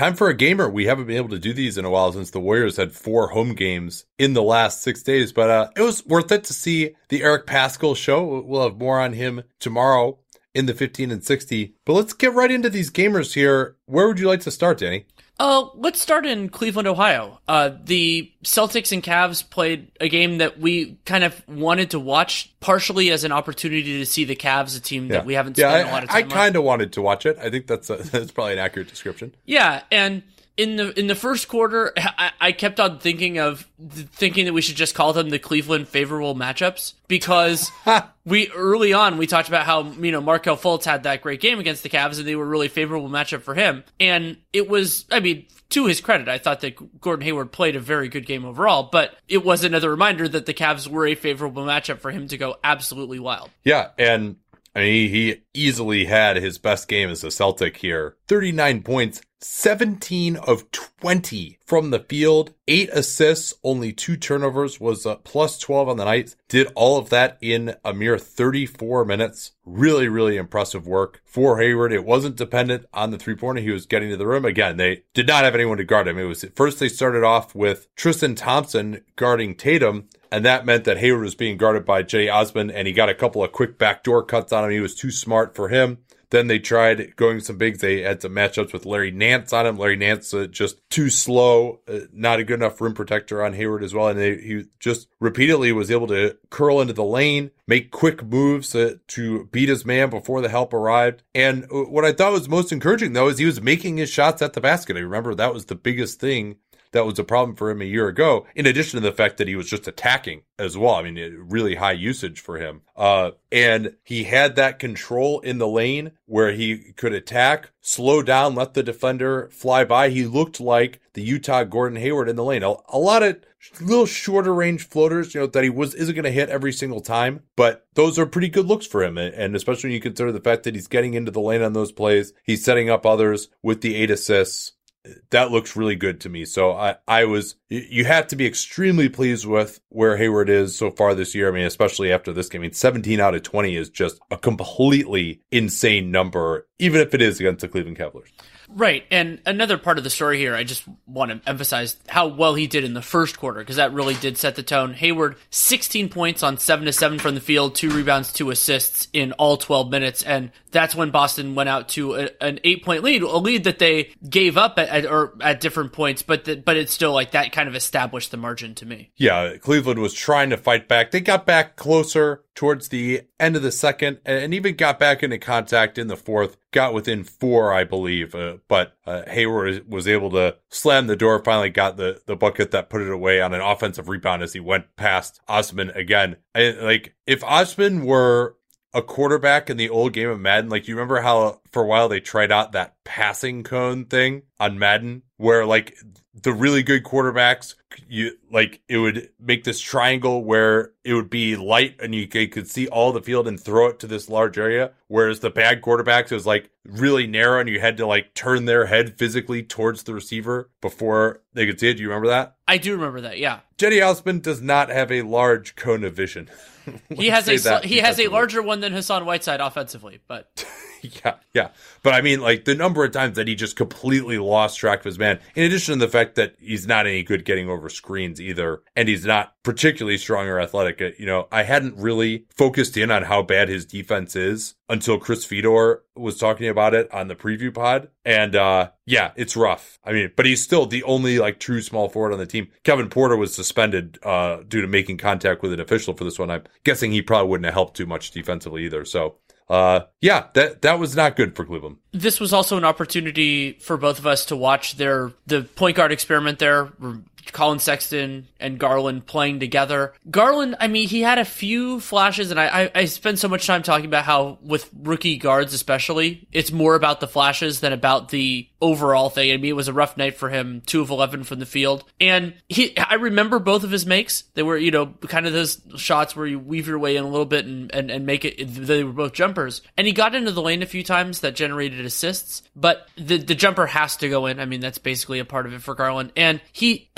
time for a gamer. We haven't been able to do these in a while since the Warriors had four home games in the last six days, but uh, it was worth it to see the Eric Paschall show. We'll have more on him tomorrow in the 15 and 60. But let's get right into these gamers here. Where would you like to start, Danny? Uh, let's start in Cleveland, Ohio. Uh, the Celtics and Cavs played a game that we kind of wanted to watch, partially as an opportunity to see the Cavs, a team Yeah. that we haven't yeah, spent I, a lot of I time on. kind of wanted to watch it. I think that's a, that's probably an accurate description. Yeah, and in the in the first quarter, I, I kept on thinking of thinking that we should just call them the Cleveland favorable matchups because we early on we talked about how you know Markelle Fultz had that great game against the Cavs and they were really favorable matchup for him, and it was I mean. To his credit, I thought that Gordon Hayward played a very good game overall, but it was another reminder that the Cavs were a favorable matchup for him to go absolutely wild. Yeah, and I mean, he easily had his best game as a Celtic here. 39 points, 17 of 20 from the field, 8 assists, only 2 turnovers, was a plus 12 on the night. Did all of that in a mere 34 minutes. Really, really impressive work for Hayward. It wasn't dependent on the three pointer. He was getting to the rim. Again, they did not have anyone to guard him. It was first they started off with Tristan Thompson guarding Tatum. And that meant that Hayward was being guarded by Jay Osman, and he got a couple of quick backdoor cuts on him. He was too smart for him. Then they tried going some bigs. They had some matchups with Larry Nance on him. Larry Nance uh, just too slow, uh, not a good enough rim protector on Hayward as well. And they, he just repeatedly was able to curl into the lane, make quick moves uh, to beat his man before the help arrived. And uh, what I thought was most encouraging though is he was making his shots at the basket. I remember that was the biggest thing that was a problem for him a year ago, in addition to the fact that he was just attacking as well. I mean, it- really high usage for him. Uh, and he had that control in the lane where he could attack, slow down, let the defender fly by. He looked like the Utah Gordon Hayward in the lane. A, a lot of little shorter range floaters, you know, that he was isn't going to hit every single time, but those are pretty good looks for him. And and especially when you consider the fact that he's getting into the lane on those plays, he's setting up others with the eight assists that looks really good to me. So I, I was, you- have to be extremely pleased with where Hayward is so far this year. I mean, especially after this game. I mean, 17 out of 20 is just a completely insane number, even if it is against the Cleveland Cavaliers. Right. And another part of the story here, I just want to emphasize how well he did in the first quarter because that really did set the tone. Hayward, 16 points on 7 to 7 from the field, 2 rebounds, 2 assists in all 12 minutes. And that's when Boston went out to a, an 8 point lead, a lead that they gave up at, at or at different points, but that but it's still like that kind of established the margin to me. Yeah, Cleveland was trying to fight back. They got back closer towards the end of the second and even got back into contact in the fourth, got within four, I believe. Uh, but uh, Hayward was able to slam the door, finally got the, the bucket that put it away on an offensive rebound as he went past Osman again. I, like, if Osman were a quarterback in the old game of Madden, like you remember how for a while they tried out that passing cone thing on Madden, where like the really good quarterbacks, you like it would make this triangle where it would be light and you could, could see all the field and throw it to this large area. Whereas the bad quarterbacks, it was like really narrow and you had to like turn their head physically towards the receiver before they could see it. Do you remember that? I do remember that. Yeah. Cedi Osman does not have a large cone of vision. He has a sl- he has a larger one than Hassan Whiteside offensively, but Yeah, yeah. But I mean, like the number of times that he just completely lost track of his man, in addition to the fact that he's not any good getting over screens either, and he's not particularly strong or athletic. Uh, You know, I hadn't really focused in on how bad his defense is until Chris Fedor was talking about it on the preview pod. And, uh, yeah, it's rough. I mean, but he's still the only like true small forward on the team. Kevin Porter was suspended, uh, due to making contact with an official for this one. I'm guessing he probably wouldn't have helped too much defensively either. So, uh, yeah, that that was not good for Cleveland. this was also an opportunity for both of us to watch their the point guard experiment there. Collin Sexton and Garland playing together. Garland, I mean, he had a few flashes, and I, I, I spend so much time talking about how with rookie guards, especially, it's more about the flashes than about the overall thing. I mean, it was a rough night for him, two of eleven from the field, and he. I remember both of his makes. They were, you know, kind of those shots where you weave your way in a little bit and and, and make it. They were both jumpers, and he got into the lane a few times that generated assists. But the the jumper has to go in. I mean, that's basically a part of it for Garland, and he.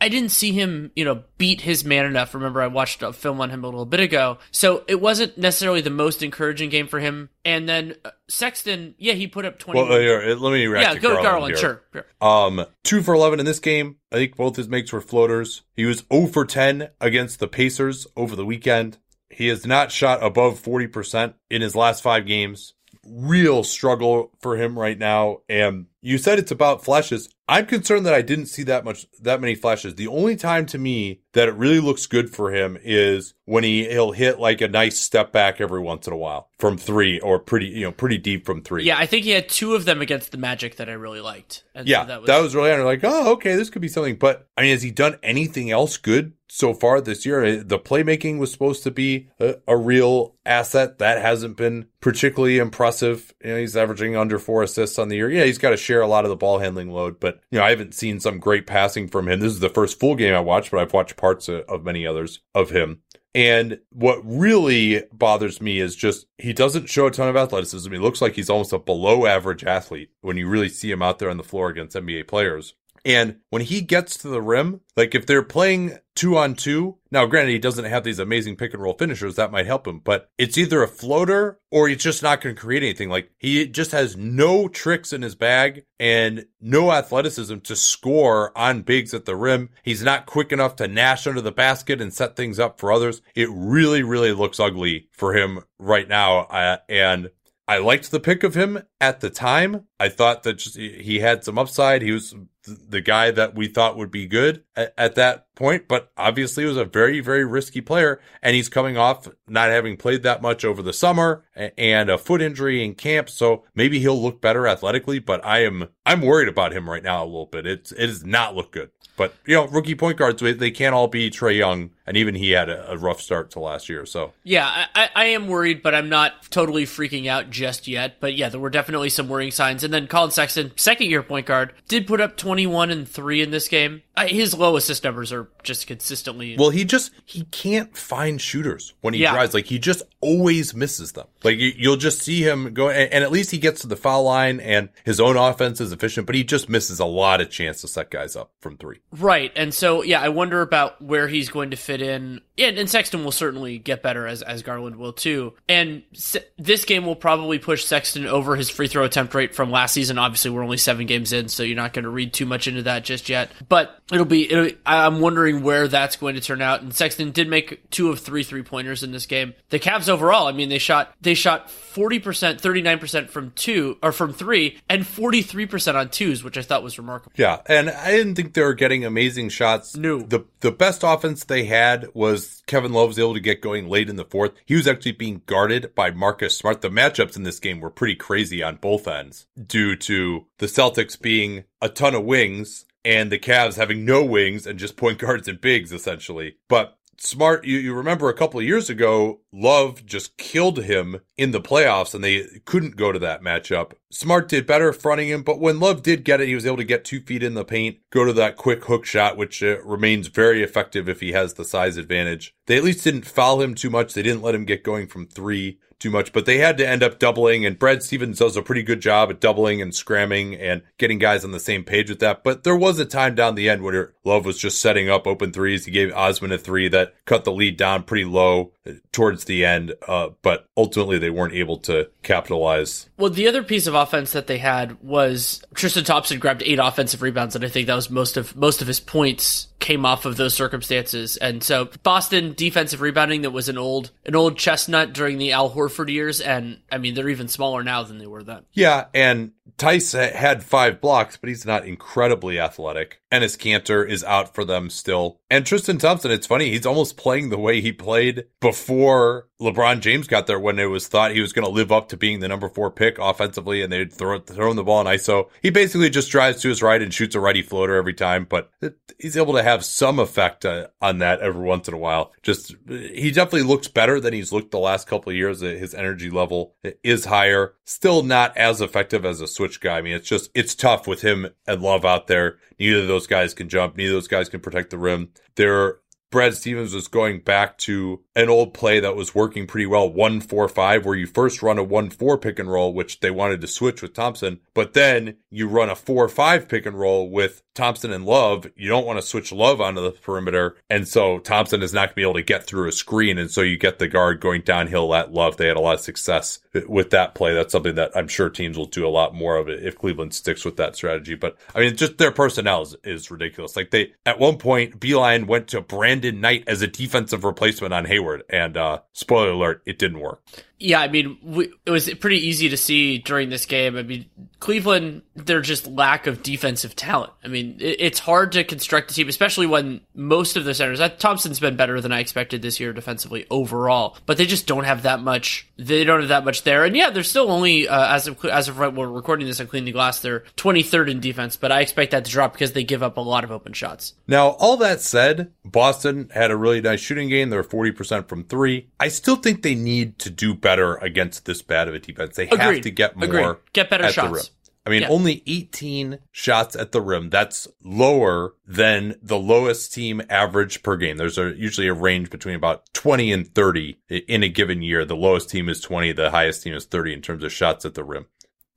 I, didn't see him, you know, beat his man enough. Remember, I watched a film on him a little bit ago. So it wasn't necessarily the most encouraging game for him. And then uh, Sexton, yeah, he put up 20. Well, uh, here, let me react yeah, to go Garland, Garland, sure, sure. Um, two for 11 in this game. I think both his makes were floaters. He was 0 for 10 against the Pacers over the weekend. He has not shot above 40% in his last five games. Real struggle for him right now. And you said it's about flashes. I'm concerned that I didn't see that much, that many flashes. The only time to me that it really looks good for him is when he, he'll hit like a nice step back every once in a while from three or pretty, you know, pretty deep from three. Yeah, I think he had two of them against the Magic that I really liked. And yeah, so that was, that was really I'm like, oh, okay, this could be something. But I mean, has he done anything else good so far this year? Uh, the playmaking was supposed to be a, a real asset. That hasn't been particularly impressive. You know, he's averaging under four assists on the year. Yeah, he's got to share a lot of the ball handling load, but you know, I haven't seen some great passing from him. This is the first full game I watched, but I've watched parts of, of many others of him. And what really bothers me is just he doesn't show a ton of athleticism. He looks like he's almost a below average athlete when you really see him out there on the floor against NBA players. And when he gets to the rim, like if they're playing two on two, now granted he doesn't have these amazing pick and roll finishers that might help him, but it's either a floater or he's just not going to create anything. Like he just has no tricks in his bag and no athleticism to score on bigs at the rim. He's not quick enough to nash under the basket and set things up for others. It really, really looks ugly for him right now. Uh, and I liked the pick of him at the time. I thought that just, he had some upside. He was the guy that we thought would be good at, at, that point, but obviously was a very, very risky player. And he's coming off not having played that much over the summer and a foot injury in camp. So maybe he'll look better athletically, but I am, I'm worried about him right now a little bit. It's, it does not look good. But, you know, rookie point guards, they can't all be Trae Young. And even he had a, a rough start to last year. So, yeah, I, I am worried, but I'm not totally freaking out just yet. But yeah, there were definitely some worrying signs. And then Collin Sexton, second year point guard, did put up 21 and 3 in this game. His low assist numbers are just consistently. Well, he just, he can't find shooters when he Yeah. drives. Like, he just always misses them. Like, you, you'll just see him go, and, and at least he gets to the foul line and his own offense is efficient, but he just misses a lot of chance to set guys up from three. Right. And so, yeah, I wonder about where he's going to fit in. Yeah, and Sexton will certainly get better as, as Garland will too. And Se- this game will probably push Sexton over his free throw attempt rate from last season. Obviously, we're only seven games in, so you're not going to read too much into that just yet. But it'll be, it'll, I'm wondering where that's going to turn out. And Sexton did make two of three three pointers in this game. The Cavs overall, I mean, they shot, they shot 40%, 39% from two, or from three, and 43% on twos, which I thought was remarkable. Yeah, and I didn't think they were getting amazing shots. No. The the best offense they had was Kevin Love was able to get going late in the fourth. He was actually being guarded by Marcus Smart. The matchups in this game were pretty crazy on both ends due to the Celtics being a ton of wings and the Cavs having no wings and just point guards and bigs essentially. But Smart, you, you remember a couple of years ago, Love just killed him in the playoffs and they couldn't go to that matchup. Smart did better fronting him, but when Love did get it, he was able to get two feet in the paint, go to that quick hook shot, which uh, remains very effective if he has the size advantage. They at least didn't foul him too much. They didn't let him get going from three too much, but they had to end up doubling. And Brad Stevens does a pretty good job at doubling and scramming and getting guys on the same page with that. But there was a time down the end where Love was just setting up open threes. He gave Osman a three that cut the lead down pretty low towards the end. Uh, but ultimately they weren't able to capitalize. Well, the other piece of offense that they had was Tristan Thompson grabbed eight offensive rebounds, and I think that was most of most of his points came off of those circumstances. And so Boston defensive rebounding that was an old an old chestnut during the Al Horford years, and I mean they're even smaller now than they were then. Yeah, and Theis had five blocks, but he's not incredibly athletic. Enes Kanter is out for them still. And Tristan Thompson, it's funny, he's almost playing the way he played before LeBron James got there when it was thought he was going to live up to being the number four pick offensively and they'd throw, throw him the ball in ISO. He basically just drives to his right and shoots a righty floater every time, but he's able to have some effect uh, on that every once in a while. Just, he definitely looks better than he's looked the last couple of years. His energy level is higher. Still not as effective as a switch guy. I mean, it's just, it's tough with him and Love out there. Neither of those guys can jump. Neither of those guys can protect the rim. They're, Brad Stevens was going back to an old play that was working pretty well, one four five, where you first run a one four pick and roll, which they wanted to switch with Thompson, but then you run a four five pick and roll with Thompson and Love, you don't want to switch Love onto the perimeter. And so Thompson is not going to be able to get through a screen. And so you get the guard going downhill at Love. They had a lot of success with that play. That's something that I'm sure teams will do a lot more of if Cleveland sticks with that strategy. But I mean, just their personnel is, is ridiculous. Like they, at one point, Beilein went to Brandon Knight as a defensive replacement on Hayward. And, uh, spoiler alert, it didn't work. Yeah, I mean, we, it was pretty easy to see during this game. I mean, Cleveland, their just lack of defensive talent. I mean, it, it's hard to construct a team, especially when most of the centers. Thompson's been better than I expected this year defensively overall, but they just don't have that much. They don't have that much there. And yeah, they're still only uh, as of as of right, we're recording this on Clean the Glass. They're 23rd in defense, but I expect that to drop because they give up a lot of open shots. Now, all that said, Boston had a really nice shooting game. They're 40% from three. I still think they need to do better against this bad of a defense. They Agreed. have to get more. Agreed. Get better shots. I mean, yeah. only 18 shots at the rim. That's lower than the lowest team average per game. There's a, usually a range between about 20 and 30 in a given year. The lowest team is 20. The highest team is 30 in terms of shots at the rim.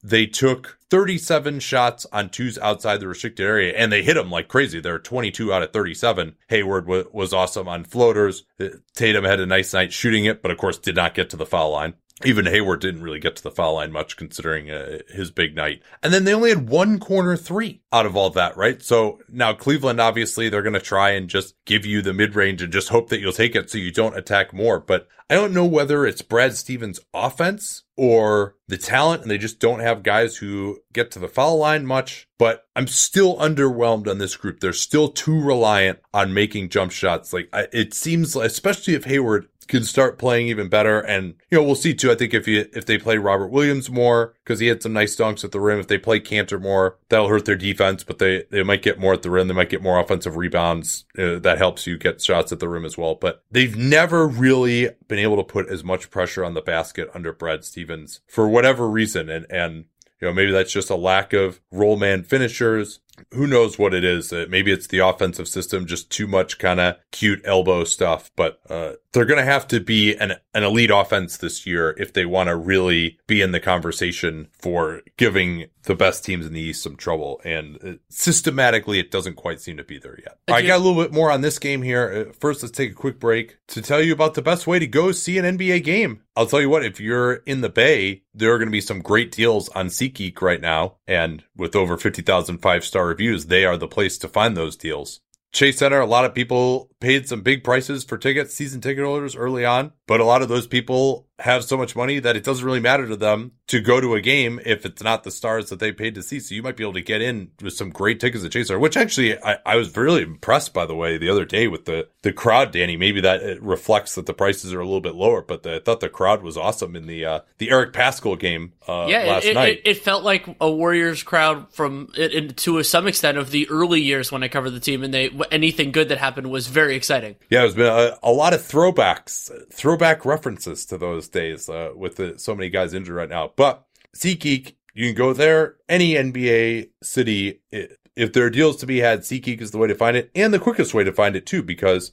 They took 37 shots on twos outside the restricted area and they hit them like crazy. They're 22 out of 37. Hayward w- was awesome on floaters. Uh, Tatum had a nice night shooting it, but of course did not get to the foul line even Hayward didn't really get to the foul line much considering uh, his big night. And then they only had one corner three out of all that, right? So now Cleveland, obviously, they're going to try and just give you the mid range and just hope that you'll take it so you don't attack more. But I don't know whether it's Brad Stevens' offense or the talent, and they just don't have guys who get to the foul line much. But I'm still underwhelmed on this group. They're still too reliant on making jump shots. Like it seems, especially if Hayward can start playing even better. And, you know, we'll see too. I think if you, if they play Robert Williams more, cause he had some nice dunks at the rim, if they play Kanter more, that'll hurt their defense, but they, they might get more at the rim. They might get more offensive rebounds. Uh, that helps you get shots at the rim as well. But they've never really been able to put as much pressure on the basket under Brad Stevens for whatever reason. And, and, you know, maybe that's just a lack of roll man finishers who knows what it is? Uh, maybe it's the offensive system, just too much kind of cute elbow stuff. But uh, they're going to have to be an an elite offense this year if they want to really be in the conversation for giving the best teams in the East some trouble. And uh, systematically, it doesn't quite seem to be there yet. I got a little bit more on this game here. Uh, first, let's take a quick break to tell you about the best way to go see an NBA game. I'll tell you what, if you're in the Bay, there are going to be some great deals on SeatGeek right now. And with over 50,000 five star reviews, they are the place to find those deals. Chase Center, a lot of people paid some big prices for tickets, season ticket holders early on, but a lot of those people have so much money that it doesn't really matter to them to go to a game if it's not the stars that they paid to see. So you might be able to get in with some great tickets at Chaser, which actually I, I was really impressed by the way the other day with the, the crowd, Danny. Maybe that reflects that the prices are a little bit lower, but the, I thought the crowd was awesome in the, uh, the Eric Paschall game, uh, yeah, last it, night. It, it, felt like a Warriors crowd from, it, to some extent of the early years when I covered the team and they, anything good that happened was very exciting. Yeah, there's been a, a lot of throwbacks, throwback references to those days, uh, with the, so many guys injured right now. But SeatGeek, you can go there. Any NBA city, if there are deals to be had, SeatGeek is the way to find it and the quickest way to find it too, because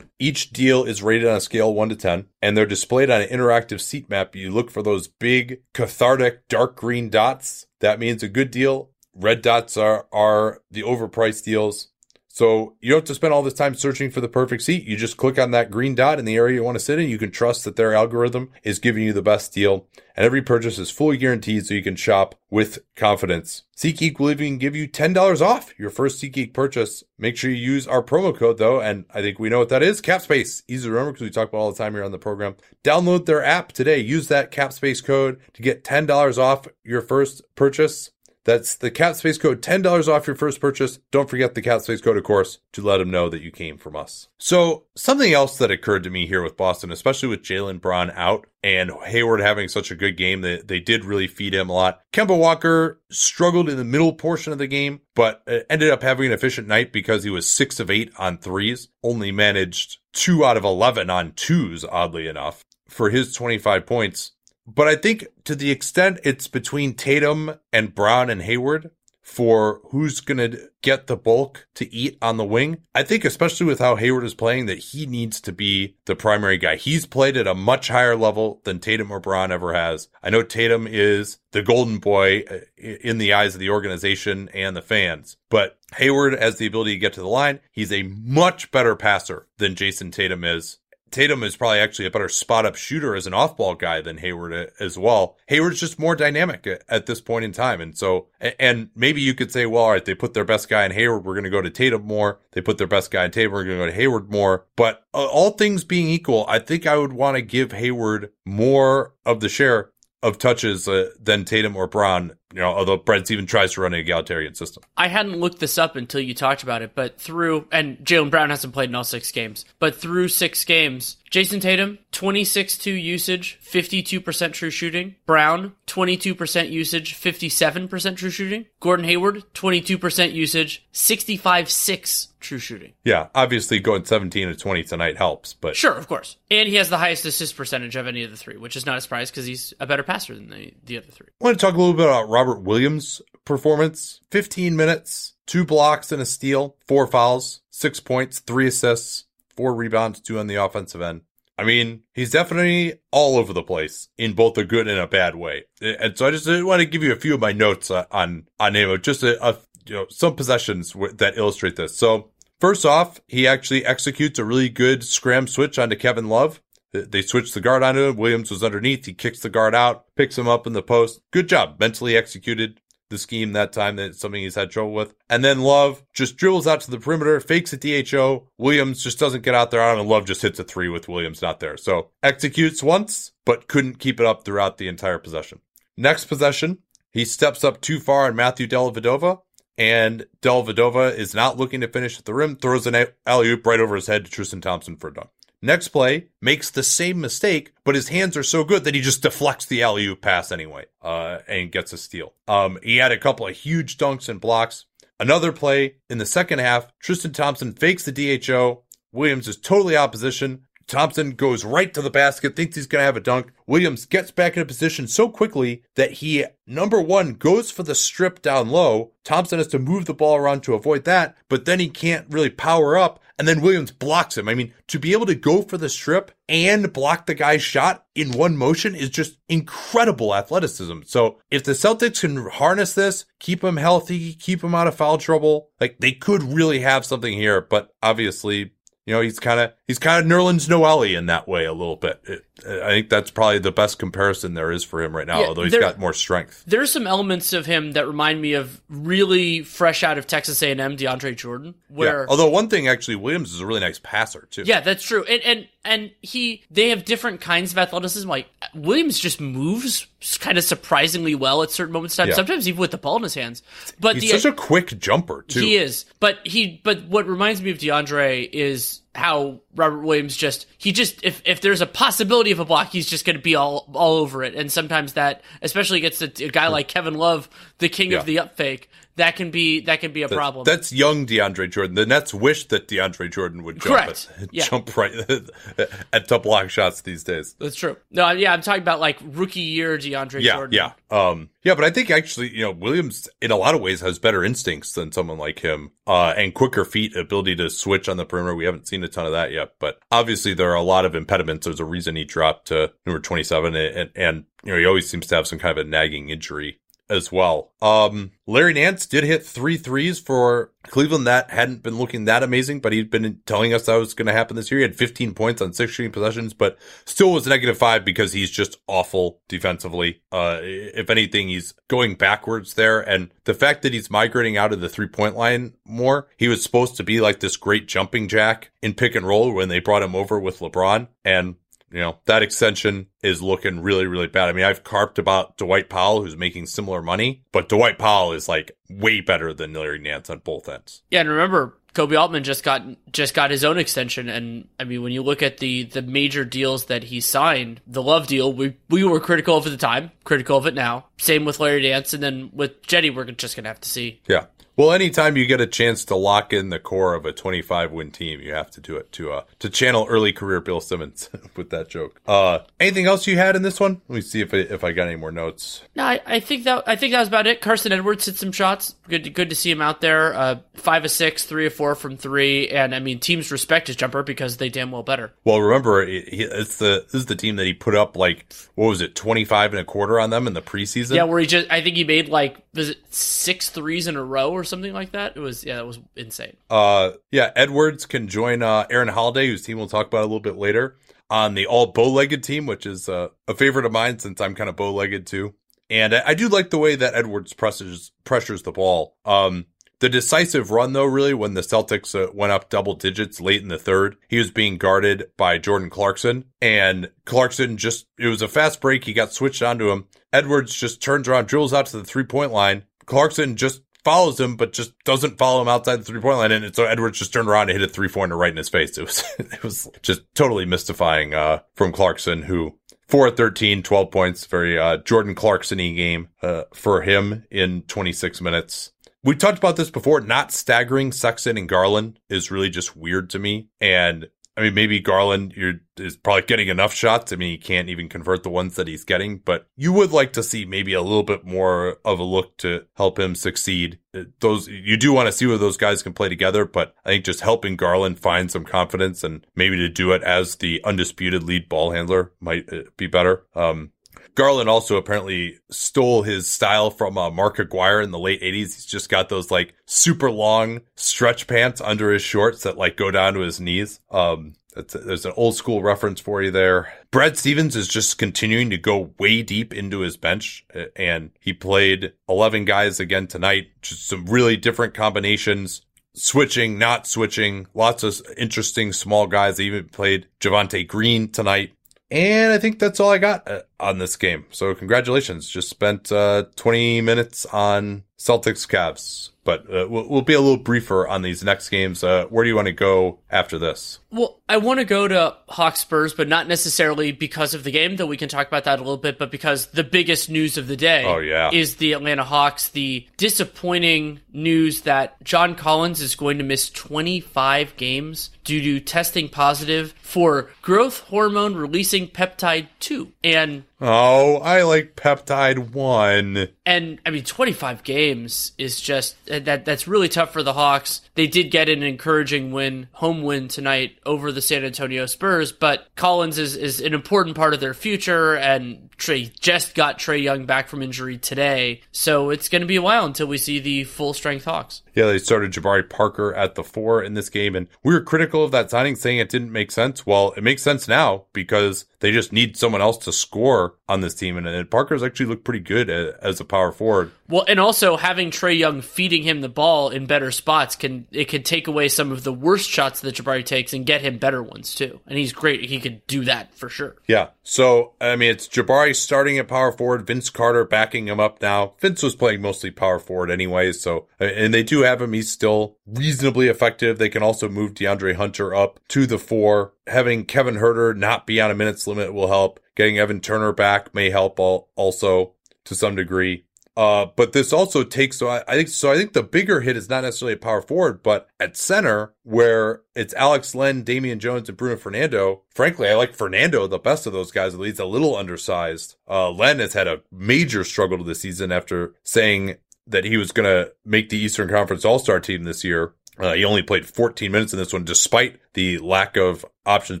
each deal is rated on a scale 1 to 10, and they're displayed on an interactive seat map. You look for those big, cathartic, dark green dots. That means a good deal. Red dots are, are the overpriced deals. So you don't have to spend all this time searching for the perfect seat. You just click on that green dot in the area you want to sit in. You can trust that their algorithm is giving you the best deal. And every purchase is fully guaranteed so you can shop with confidence. SeatGeek will even give you $10 off your first SeatGeek purchase. Make sure you use our promo code though. And I think we know what that is. Capspace. Easy to remember because we talk about all the time here on the program. Download their app today. Use that Capspace code to get $10 off your first purchase. That's the Capspace code, $10 off your first purchase. Don't forget the Capspace code, of course, to let them know that you came from us. So something else that occurred to me here with Boston, especially with Jaylen Brown out and Hayward having such a good game that they did really feed him a lot. Kemba Walker struggled in the middle portion of the game, but uh, ended up having an efficient night because he was six of eight on threes, only managed two out of 11 on twos, oddly enough. For his 25 points, but I think to the extent it's between Tatum and Brown and Hayward, for who's going to get the bulk to eat on the wing. I think, especially with how Hayward is playing, that he needs to be the primary guy. He's played at a much higher level than Tatum or Brown ever has. I know Tatum is the golden boy uh, in the eyes of the organization and the fans, but Hayward has the ability to get to the line. He's a much better passer than Jayson Tatum is. Tatum is probably actually a better spot up shooter as an off ball guy than Hayward as well. Hayward's just more dynamic at this point in time. And so, and maybe you could say, well, all right, they put their best guy in Hayward. We're going to go to Tatum more. They put their best guy in Tatum. We're going to go to Hayward more. But uh, all things being equal, I think I would want to give Hayward more of the share of touches uh, than Tatum or Brown. You know, although Brad Stevens tries to run an egalitarian system. I hadn't looked this up until you talked about it, but through and Jaylen Brown hasn't played in all six games, but through six games, Jayson Tatum, 26-2 usage, 52% true shooting. Brown, 22% usage, 57% true shooting. Gordon Hayward, 22% usage, 65-6 true shooting. Yeah, obviously going 17 to 20 tonight helps, but Sure, of course. And he has the highest assist percentage of any of the three, which is not a surprise because he's a better passer than the, the other three. I want to talk a little bit about Robert Williams' performance. 15 minutes, two blocks and a steal, four fouls, six points, three assists, four rebounds, two on the offensive end. I mean, he's definitely all over the place in both a good and a bad way. And so I just want to give you a few of my notes on on him, just a, a you know some possessions that illustrate this. So first off, he actually executes a really good scram switch onto Kevin Love. They switch the guard onto him. Williams was underneath. He kicks the guard out, picks him up in the post. Good job, mentally executed the scheme that time. That's something he's had trouble with. And then Love just dribbles out to the perimeter, fakes a DHO. Williams just doesn't get out there on, and Love just hits a three with Williams not there. So executes once, but couldn't keep it up throughout the entire possession. Next possession, he steps up too far on Matthew Dellavedova, and Dellavedova is not looking to finish at the rim, throws an alley oop right over his head to Tristan Thompson for a dunk. Next play makes the same mistake, but his hands are so good that he just deflects the alley oop pass anyway, uh, and gets a steal. Um, he had a couple of huge dunks and blocks. Another play in the second half, Tristan Thompson fakes the DHO. Williams is totally opposition. Thompson goes right to the basket, thinks he's going to have a dunk. Williams gets back in a position so quickly that he, number one, goes for the strip down low. Thompson has to move the ball around to avoid that, but then he can't really power up. And then Williams blocks him. I mean, to be able to go for the strip and block the guy's shot in one motion is just incredible athleticism. So if the Celtics can harness this, keep him healthy, keep him out of foul trouble, like they could really have something here. But obviously, you know, he's kind of he's kind of Nerlens Noel in that way a little bit. It, I think that's probably the best comparison there is for him right now, yeah, although he's there, got more strength. There's some elements of him that remind me of really fresh out of Texas A&M DeAndre Jordan. Where, yeah. although one thing actually, Williams is a really nice passer too. Yeah, that's true. And and and he they have different kinds of athleticism. Like Williams just moves kind of surprisingly well at certain moments in time. Yeah. Sometimes even with the ball in his hands. But he's the, such a quick jumper too. He is. But he. But what reminds me of DeAndre is how Robert Williams just he just if if there's a possibility of a block, he's just going to be all all over it. And sometimes that, especially against a, a guy like Kevin Love, the king yeah. of the up fake, that can be that can be a problem. That's young DeAndre Jordan. The Nets wish that DeAndre Jordan would jump Correct. yeah. jump right at top block shots these days. That's true. No, yeah, I'm talking about like rookie year DeAndre yeah, Jordan. Yeah, um, yeah, but I think actually, you know, Williams in a lot of ways has better instincts than someone like him, uh, and quicker feet, ability to switch on the perimeter. We haven't seen a ton of that yet, but obviously there are a lot of impediments. There's a reason he dropped to number 27 and, and you know, he always seems to have some kind of a nagging injury as well. Um, Larry Nance did hit three threes for Cleveland. That hadn't been looking that amazing, but he'd been telling us that was going to happen this year. He had 15 points on six shooting possessions, but still was negative five because he's just awful defensively. Uh, if anything, he's going backwards there. And the fact that he's migrating out of the three point line more, he was supposed to be like this great jumping jack in pick and roll when they brought him over with LeBron. And you know, that extension is looking really, really bad. I mean, I've carped about Dwight Powell, who's making similar money, but Dwight Powell is like way better than Larry Nance on both ends. Yeah, and remember, Koby Altman just got just got his own extension, and I mean, when you look at the the major deals that he signed, the Love deal, we we were critical of at the time, critical of it now. Same with Larry Nance, and then with Cedi, we're just gonna have to see. Yeah. Well, anytime you get a chance to lock in the core of a 25 win team, you have to do it to uh to channel early career Bill Simmons with that joke. Uh, anything else you had in this one? Let me see if I, if I got any more notes. No, I, I think that I think that was about it. Carson Edwards hit some shots. Good, to, good to see him out there. Uh, five of six, three of four from three, and I mean, teams respect his jumper because they damn well better. Well, remember, it's the this is the team that he put up like what was it, 25 and a quarter on them in the preseason. Yeah, where he just I think he made like was it six threes in a row or something like that. It was yeah, it was insane. Uh, yeah, Edwards can join uh, Aaron Holiday, whose team we'll talk about a little bit later, on the all bow-legged team, which is uh, a favorite of mine since I'm kind of bow-legged too. And I, I do like the way that Edwards presses pressures the ball. Um, the decisive run, though, really, when the Celtics uh, went up double digits late in the third, he was being guarded by Jordan Clarkson. And Clarkson just, it was a fast break. He got switched onto him. Edwards just turns around, drills out to the three point line. Clarkson just follows him, but just doesn't follow him outside the three point line. And so Edwards just turned around and hit a three pointer right in his face. It was, it was just totally mystifying, uh, from Clarkson, who 4 13, 12 points, very, uh, Jordan Clarkson game, uh, for him in 26 minutes. We talked about this before. Not staggering Sexton and Garland is really just weird to me. And I mean, maybe Garland is probably getting enough shots. I mean, he can't even convert the ones that he's getting, but you would like to see maybe a little bit more of a look to help him succeed. Uh, those you do want to see where those guys can play together, but I think just helping Garland find some confidence and maybe to do it as the undisputed lead ball handler might uh, be better. Um, Garland also apparently stole his style from uh, Mark Aguirre in the late 80s. He's just got those like super long stretch pants under his shorts that like go down to his knees. Um, there's an old school reference for you there. Brad Stevens is just continuing to go way deep into his bench, and he played 11 guys again tonight. Just some really different combinations switching, not switching, lots of interesting small guys. They even played Javonte Green tonight. And I think that's all I got uh, on this game. So congratulations. Just spent uh, 20 minutes on Celtics Cavs but uh, we'll, we'll, be a little briefer on these next games. Uh, where do you want to go after this? Well, I want to go to Hawks Spurs, but not necessarily because of the game, though we can talk about that a little bit, but because the biggest news of the day oh, yeah. is the Atlanta Hawks. The disappointing news that John Collins is going to miss 25 games due to testing positive for growth hormone releasing peptide 2. And Oh, I like peptide one. And I mean, 25 games is just that. That's really tough for the Hawks. They did get an encouraging win, home win tonight over the San Antonio Spurs, but Collins is is an important part of their future, and Trae just got Trae Young back from injury today, so it's going to be a while until we see the full strength Hawks. Yeah, they started Jabari Parker at the four in this game, and we were critical of that signing, saying it didn't make sense. Well, it makes sense now because they just need someone else to score on this team, and, and Parker's actually looked pretty good as a power forward. Well, and also having Trae Young feeding him the ball in better spots can it can take away some of the worst shots that Jabari takes and get him better ones too. And he's great; he could do that for sure. Yeah. So I mean, it's Jabari starting at power forward, Vince Carter backing him up now. Vince was playing mostly power forward anyway, so and they do have him. He's still reasonably effective. They can also move DeAndre Hunter up to the four. Having Kevin Huerter not be on a minutes limit will help. Getting Evan Turner back may help all, also to some degree. Uh, but this also takes so I, I, think so. I think the bigger hit is not necessarily a power forward, but at center where it's Alex Len, Damian Jones, and Bruno Fernando. Frankly, I like Fernando the best of those guys. At least a little undersized. Uh, Len has had a major struggle this season after saying that he was going to make the Eastern Conference All Star team this year. Uh, he only played 14 minutes in this one, despite the lack of options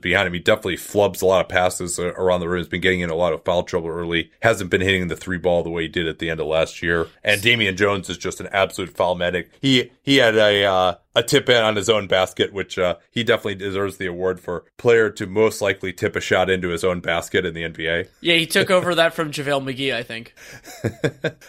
behind him. He definitely flubs a lot of passes uh, around the rim. He's been getting in a lot of foul trouble early. Hasn't been hitting the three ball the way he did at the end of last year. And Damian Jones is just an absolute foul medic. He he had a uh, a tip in on his own basket, which uh, he definitely deserves the award for player to most likely tip a shot into his own basket in the NBA. Yeah, he took over that from JaVale McGee, I think.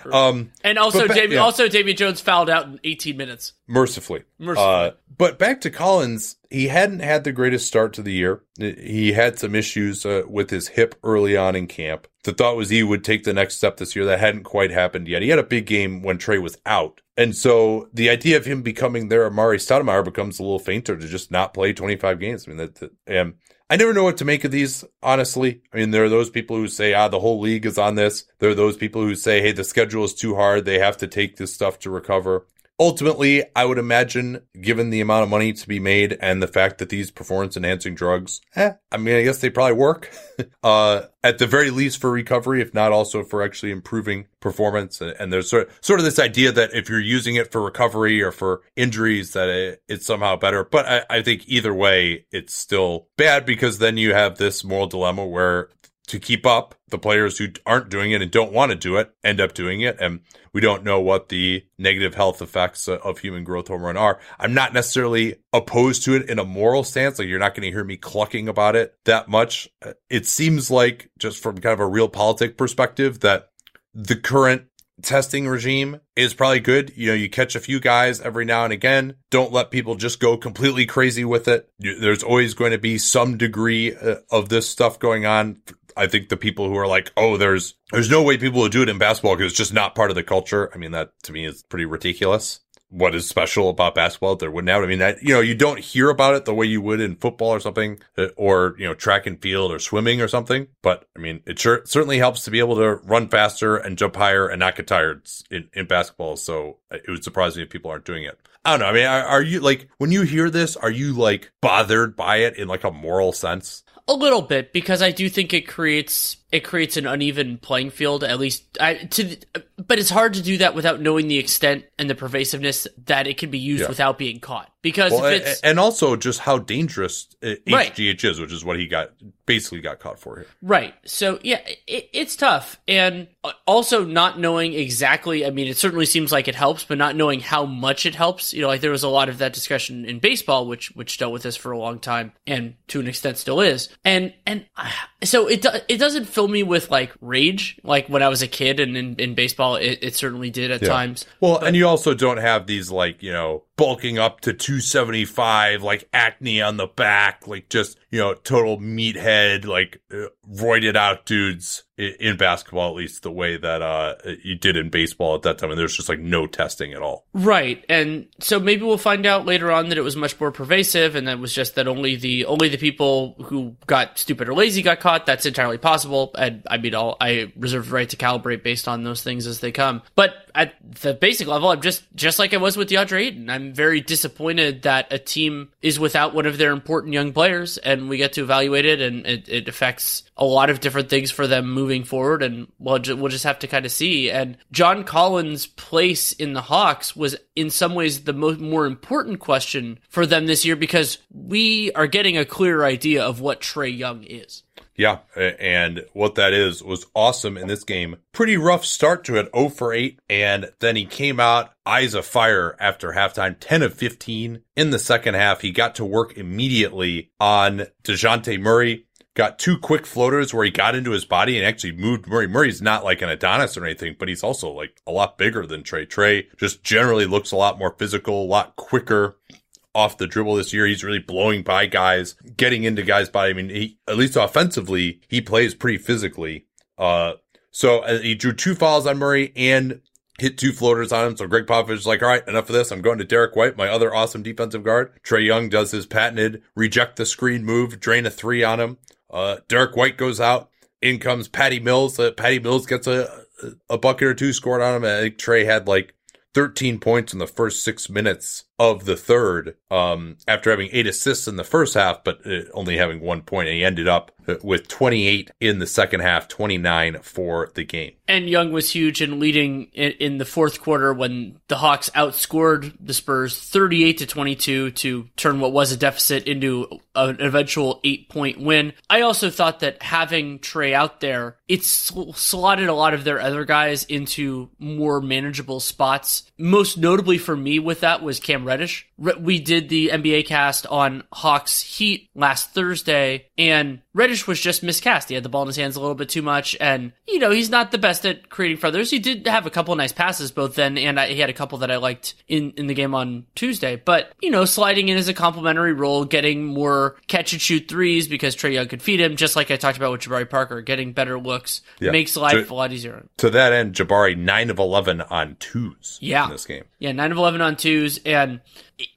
um, and also, Damian, yeah. also Damian Jones fouled out in 18 minutes. Mercifully. Mercifully. Uh, but back to Collins, he hadn't had the greatest start to the year. He had some issues uh, with his hip early on in camp. The thought was he would take the next step this year. That hadn't quite happened yet. He had a big game when Trae was out. And so the idea of him becoming their Amar'e Stoudemire becomes a little fainter to just not play 25 games. I mean, that, that um, I never know what to make of these, honestly. I mean, there are those people who say, ah, the whole league is on this. There are those people who say, hey, the schedule is too hard. They have to take this stuff to recover. Ultimately, I would imagine, given the amount of money to be made and the fact that these performance enhancing drugs, eh, I mean, I guess they probably work. uh, at the very least for recovery, if not also for actually improving performance. And there's sort of, sort of this idea that if you're using it for recovery or for injuries, that it, it's somehow better. But I, I think either way, it's still bad because then you have this moral dilemma where to keep up. The players who aren't doing it and don't want to do it end up doing it. And we don't know what the negative health effects of human growth hormone are. I'm not necessarily opposed to it in a moral stance. Like you're not going to hear me clucking about it that much. It seems like just from kind of a real politic perspective that the current testing regime is probably good. You know, you catch a few guys every now and again. Don't let people just go completely crazy with it. There's always going to be some degree uh, of this stuff going on I think the people who are like, oh, there's there's no way people would do it in basketball because it's just not part of the culture. I mean, that to me is pretty ridiculous. What is special about basketball that there wouldn't have? I mean, that, you know, you don't hear about it the way you would in football or something, uh, or you know, track and field or swimming or something. But I mean, it sure certainly helps to be able to run faster and jump higher and not get tired in, in basketball. So uh, it would surprise me if people aren't doing it. I don't know. I mean, are, are you like when you hear this, are you like bothered by it in like a moral sense? A little bit because I do think it creates it creates an uneven playing field at least I, to but it's hard to do that without knowing the extent and the pervasiveness that it can be used yeah. without being caught. Because well, it's, and also just how dangerous HGH right. is which is what he got basically got caught for here. Right. So yeah it, it's tough. And uh, also not knowing exactly I mean it certainly seems like it helps but not knowing how much it helps. You know like there was a lot of that discussion in baseball which which dealt with this for a long time and to an extent still is. And and uh, so it it doesn't fill me with like rage like when I was a kid and in, in baseball it, it certainly did at yeah. times. Well, but, and you also don't have these like you know bulking up to 275, like acne on the back, like just, you know, total meathead, like uh, roided out dudes in, in, basketball, at least the way that, uh, you did in baseball at that time. And there's just like no testing at all. Right. And so maybe we'll find out later on that it was much more pervasive and that was just that only the, only the people who got stupid or lazy got caught. That's entirely possible. And I mean, I'll, I reserve the right to calibrate based on those things as they come. But at the basic level, I'm just, just like I was with DeAndre Ayton. I'm very disappointed that a team is without one of their important young players, and we get to evaluate it, and it, it affects a lot of different things for them moving forward. And we'll, we'll just have to kind of see. And John Collins' place in the Hawks was, in some ways, the most more important question for them this year because we are getting a clear idea of what Trae Young is. Yeah, and what that is was awesome in this game. Pretty rough start to it, 0 for 8, and then he came out eyes of fire after halftime, 10 of 15 in the second half. He got to work immediately on DeJounte Murray. Got two quick floaters where he got into his body and actually moved Murray. Murray's not like an Adonis or anything, but he's also like a lot bigger than Trae. Trae just generally looks a lot more physical, a lot quicker off the dribble this year. He's really blowing by guys, getting into guys' body. I mean, he, at least offensively, he plays pretty physically. Uh, so uh, he drew two fouls on Murray and hit two floaters on him. So Gregg Popovich is like, all right, enough of this. I'm going to Derrick White, my other awesome defensive guard. Trae Young does his patented reject the screen move, drain a three on him. Uh, Derrick White goes out. In comes Patty Mills. Uh, Patty Mills gets a, a bucket or two scored on him. I think Trae had like 13 points in the first six minutes of the third um, after having eight assists in the first half, but uh, only having one point. And he ended up uh, with 28 in the second half, 29 for the game. And Young was huge in leading in, the fourth quarter when the Hawks outscored the Spurs 38 to 22 to turn what was a deficit into an eventual eight point win. I also thought that having Trae out there, it slotted a lot of their other guys into more manageable spots. Most notably for me with that was Cam. We did the NBA cast on Hawks Heat last Thursday, and Reddish was just miscast. He had the ball in his hands a little bit too much, and you know he's not the best at creating for others. He did have a couple nice passes both then, and I, he had a couple that I liked in in the game on Tuesday. But you know, sliding in as a complementary role, getting more catch and shoot threes because Trae Young could feed him, just like I talked about with Jabari Parker, getting better looks yeah. makes life to, a lot easier. To that end, Jabari nine of eleven on twos. Yeah, in this game. Yeah, nine of eleven on twos, and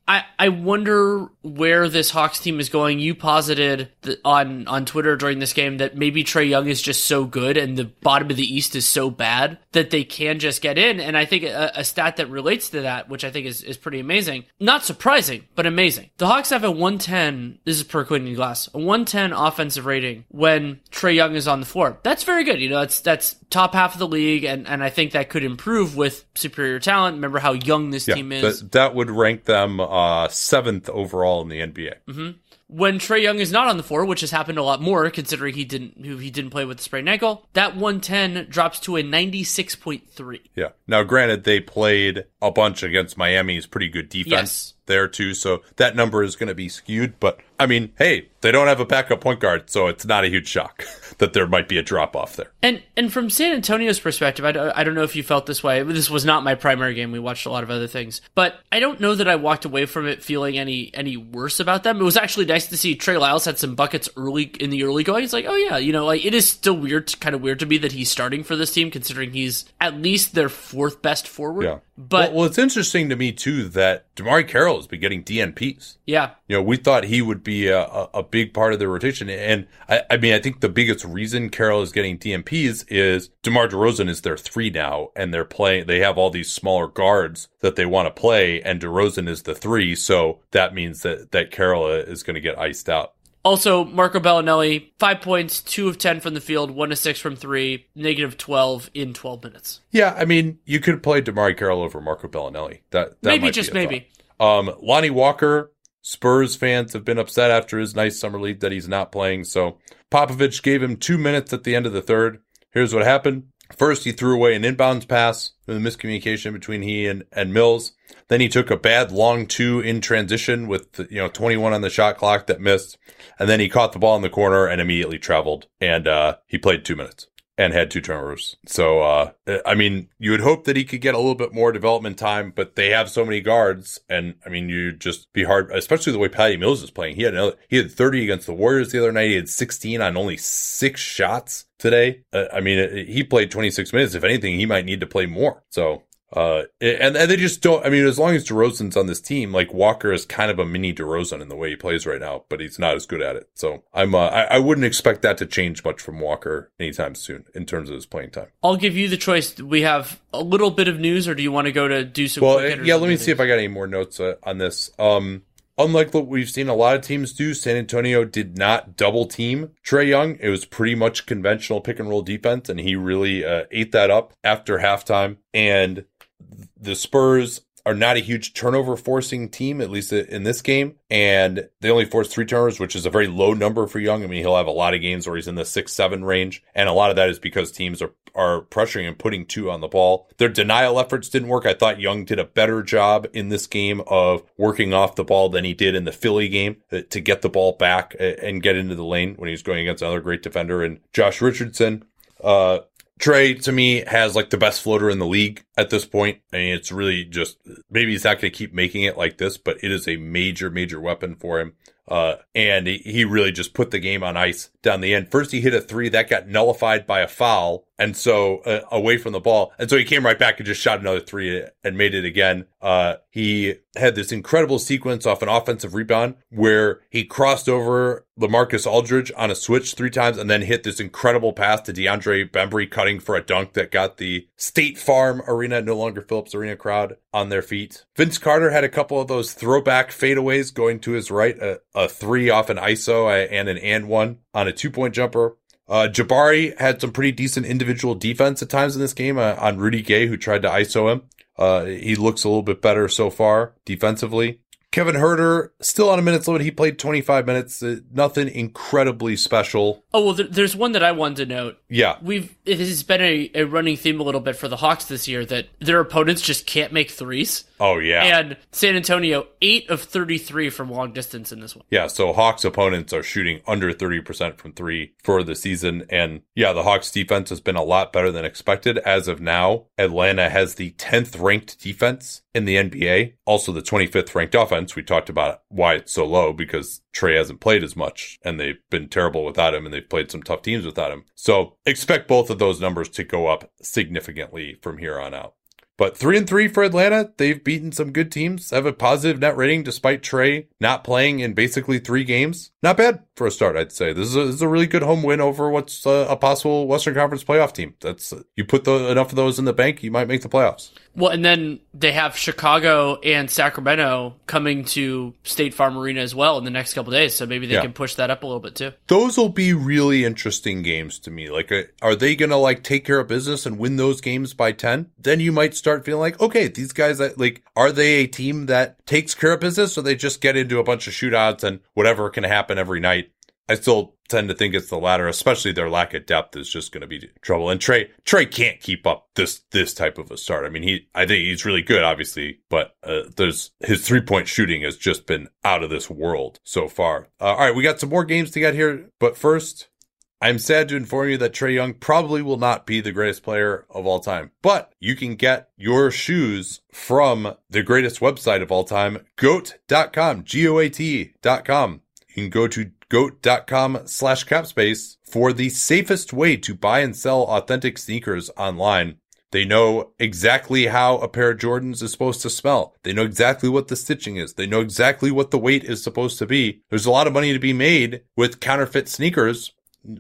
I, I wonder where this Hawks team is going. You posited on on Twitter during this game that maybe Trae Young is just so good and the bottom of the East is so bad that they can just get in. And I think a, a stat that relates to that, which I think is, is pretty amazing, not surprising, but amazing. The Hawks have a 110, this is per Quinn Glass, a 110 offensive rating when Trae Young is on the floor. That's very good. You know, that's that's top half of the league, and, and I think that could improve with superior talent. Remember how young this yeah, team is. That, that would rank them uh, seventh overall in the NBA. Mm-hmm. When Trae Young is not on the floor, which has happened a lot more, considering he didn't he didn't play with the sprained ankle, that 110 drops to a 96.3. Yeah. Now, granted, they played a bunch against Miami's pretty good defense. Yes there too. So that number is going to be skewed. But I mean, hey, they don't have a backup point guard, so it's not a huge shock that there might be a drop off there. And and from San Antonio's perspective, I don't, I don't know if you felt this way. This was not my primary game. We watched a lot of other things, but I don't know that I walked away from it feeling any any worse about them. It was actually nice to see Trey Lyles had some buckets early in the early going. It's like, oh yeah, you know, like it is still weird, kind of weird to me that he's starting for this team, considering he's at least their fourth best forward. Yeah. But well, well, it's interesting to me too that DeMarre Carroll has been getting DNPs. Yeah, you know, we thought he would be a, a, a big part of the rotation, and I, I, mean, I think the biggest reason Carroll is getting DNPs is DeMar DeRozan is their three now, and they're playing. They have all these smaller guards that they want to play, and DeRozan is the three, so that means that that Carroll is going to get iced out. Also, Marco Belinelli, five points, two of 10 from the field, one to six from three, negative 12 in 12 minutes. Yeah, I mean, you could play DeMarre Carroll over Marco Belinelli. That, that Maybe, just maybe. Um, Lonnie Walker, Spurs fans have been upset after his nice summer league that he's not playing. So Popovich gave him two minutes at the end of the third. Here's what happened. First, he threw away an inbounds pass with the miscommunication between he and, and Mills. Then he took a bad long two in transition with, you know, 21 on the shot clock that missed. And then he caught the ball in the corner and immediately traveled. And, uh, he played two minutes and had two turnovers. So, uh, I mean, you would hope that he could get a little bit more development time, but they have so many guards. And I mean, you just be hard, especially the way Patty Mills is playing. He had another, he had 30 against the Warriors the other night. He had 16 on only six shots today. Uh, I mean, he played 26 minutes. If anything, he might need to play more. So uh, and, and they just don't. I mean, as long as DeRozan's on this team, like Walker is kind of a mini DeRozan in the way he plays right now, but he's not as good at it. So I'm, uh, I, I wouldn't expect that to change much from Walker anytime soon in terms of his playing time. I'll give you the choice. We have a little bit of news, or do you want to go to do some? Well, yeah. Let me see if I got any more notes uh, on this. Um, Unlike what we've seen a lot of teams do, San Antonio did not double team Trae Young. It was pretty much conventional pick and roll defense, and he really uh, ate that up after halftime. And the Spurs are not a huge turnover forcing team, at least in this game. And they only forced three turnovers, which is a very low number for Young. I mean, he'll have a lot of games where he's in the six, seven range. And a lot of that is because teams are, are pressuring and putting two on the ball. Their denial efforts didn't work. I thought Young did a better job in this game of working off the ball than he did in the Philly game uh, to get the ball back uh, and get into the lane when he was going against another great defender and Josh Richardson. Uh, Trae to me has like the best floater in the league at this point. I mean, it's really just maybe he's not going to keep making it like this, but it is a major, major weapon for him. Uh, and he, he really just put the game on ice down the end. First, he hit a three that got nullified by a foul. And so uh, away from the ball. And so he came right back and just shot another three and made it again. Uh, he had this incredible sequence off an offensive rebound where he crossed over LaMarcus Aldridge on a switch three times and then hit this incredible pass to DeAndre Bembry cutting for a dunk that got the State Farm Arena, no longer Phillips Arena crowd on their feet. Vince Carter had a couple of those throwback fadeaways going to his right, a, a three off an ISO and an and one on a two point jumper. Uh, Jabari had some pretty decent individual defense at times in this game uh, on Rudy Gay, who tried to ISO him. Uh, he looks a little bit better so far defensively. Kevin Huerter still on a minutes limit. He played 25 minutes. Uh, nothing incredibly special. Oh well, th- there's one that I wanted to note. Yeah, we've it has been a, a running theme a little bit for the Hawks this year that their opponents just can't make threes. Oh yeah, and San Antonio eight of 33 from long distance in this one. Yeah, so Hawks opponents are shooting under 30 percent from three for the season, and yeah, the Hawks defense has been a lot better than expected as of now. Atlanta has the 10th ranked defense in the NBA, also the 25th ranked offense. We talked about why it's so low because Trae hasn't played as much and they've been terrible without him and they've played some tough teams without him. So expect both of those numbers to go up significantly from here on out. But three and three for Atlanta. They've beaten some good teams, have a positive net rating despite Trae not playing in basically three games. Not bad for a start, I'd say. This is a, this is a really good home win over what's a, a possible Western Conference playoff team. That's you put the, enough of those in the bank, you might make the playoffs. Well, and then they have Chicago and Sacramento coming to State Farm Arena as well in the next couple days, so maybe they Yeah. can push that up a little bit too. Those will be really interesting games to me. Like, uh, are they going to like take care of business and win those games by 10? Then you might start feeling like, okay, these guys, that like, are they a team that takes care of business or they just get into a bunch of shootouts and whatever can happen every night? I still tend to think it's the latter, especially their lack of depth is just going to be trouble. And Trae, Trae can't keep up this, this type of a start. I mean, he, I think he's really good, obviously, but, uh, there's his three point shooting has just been out of this world so far. Uh, all right. We got some more games to get here, but first, I'm sad to inform you that Trae Young probably will not be the greatest player of all time, but you can get your shoes from the greatest website of all time, goat.com, G-O-A-T.com. You can go to goat.com slash capspace for the safest way to buy and sell authentic sneakers online. They know exactly how a pair of Jordans is supposed to smell. They know exactly what the stitching is. They know exactly what the weight is supposed to be. There's a lot of money to be made with counterfeit sneakers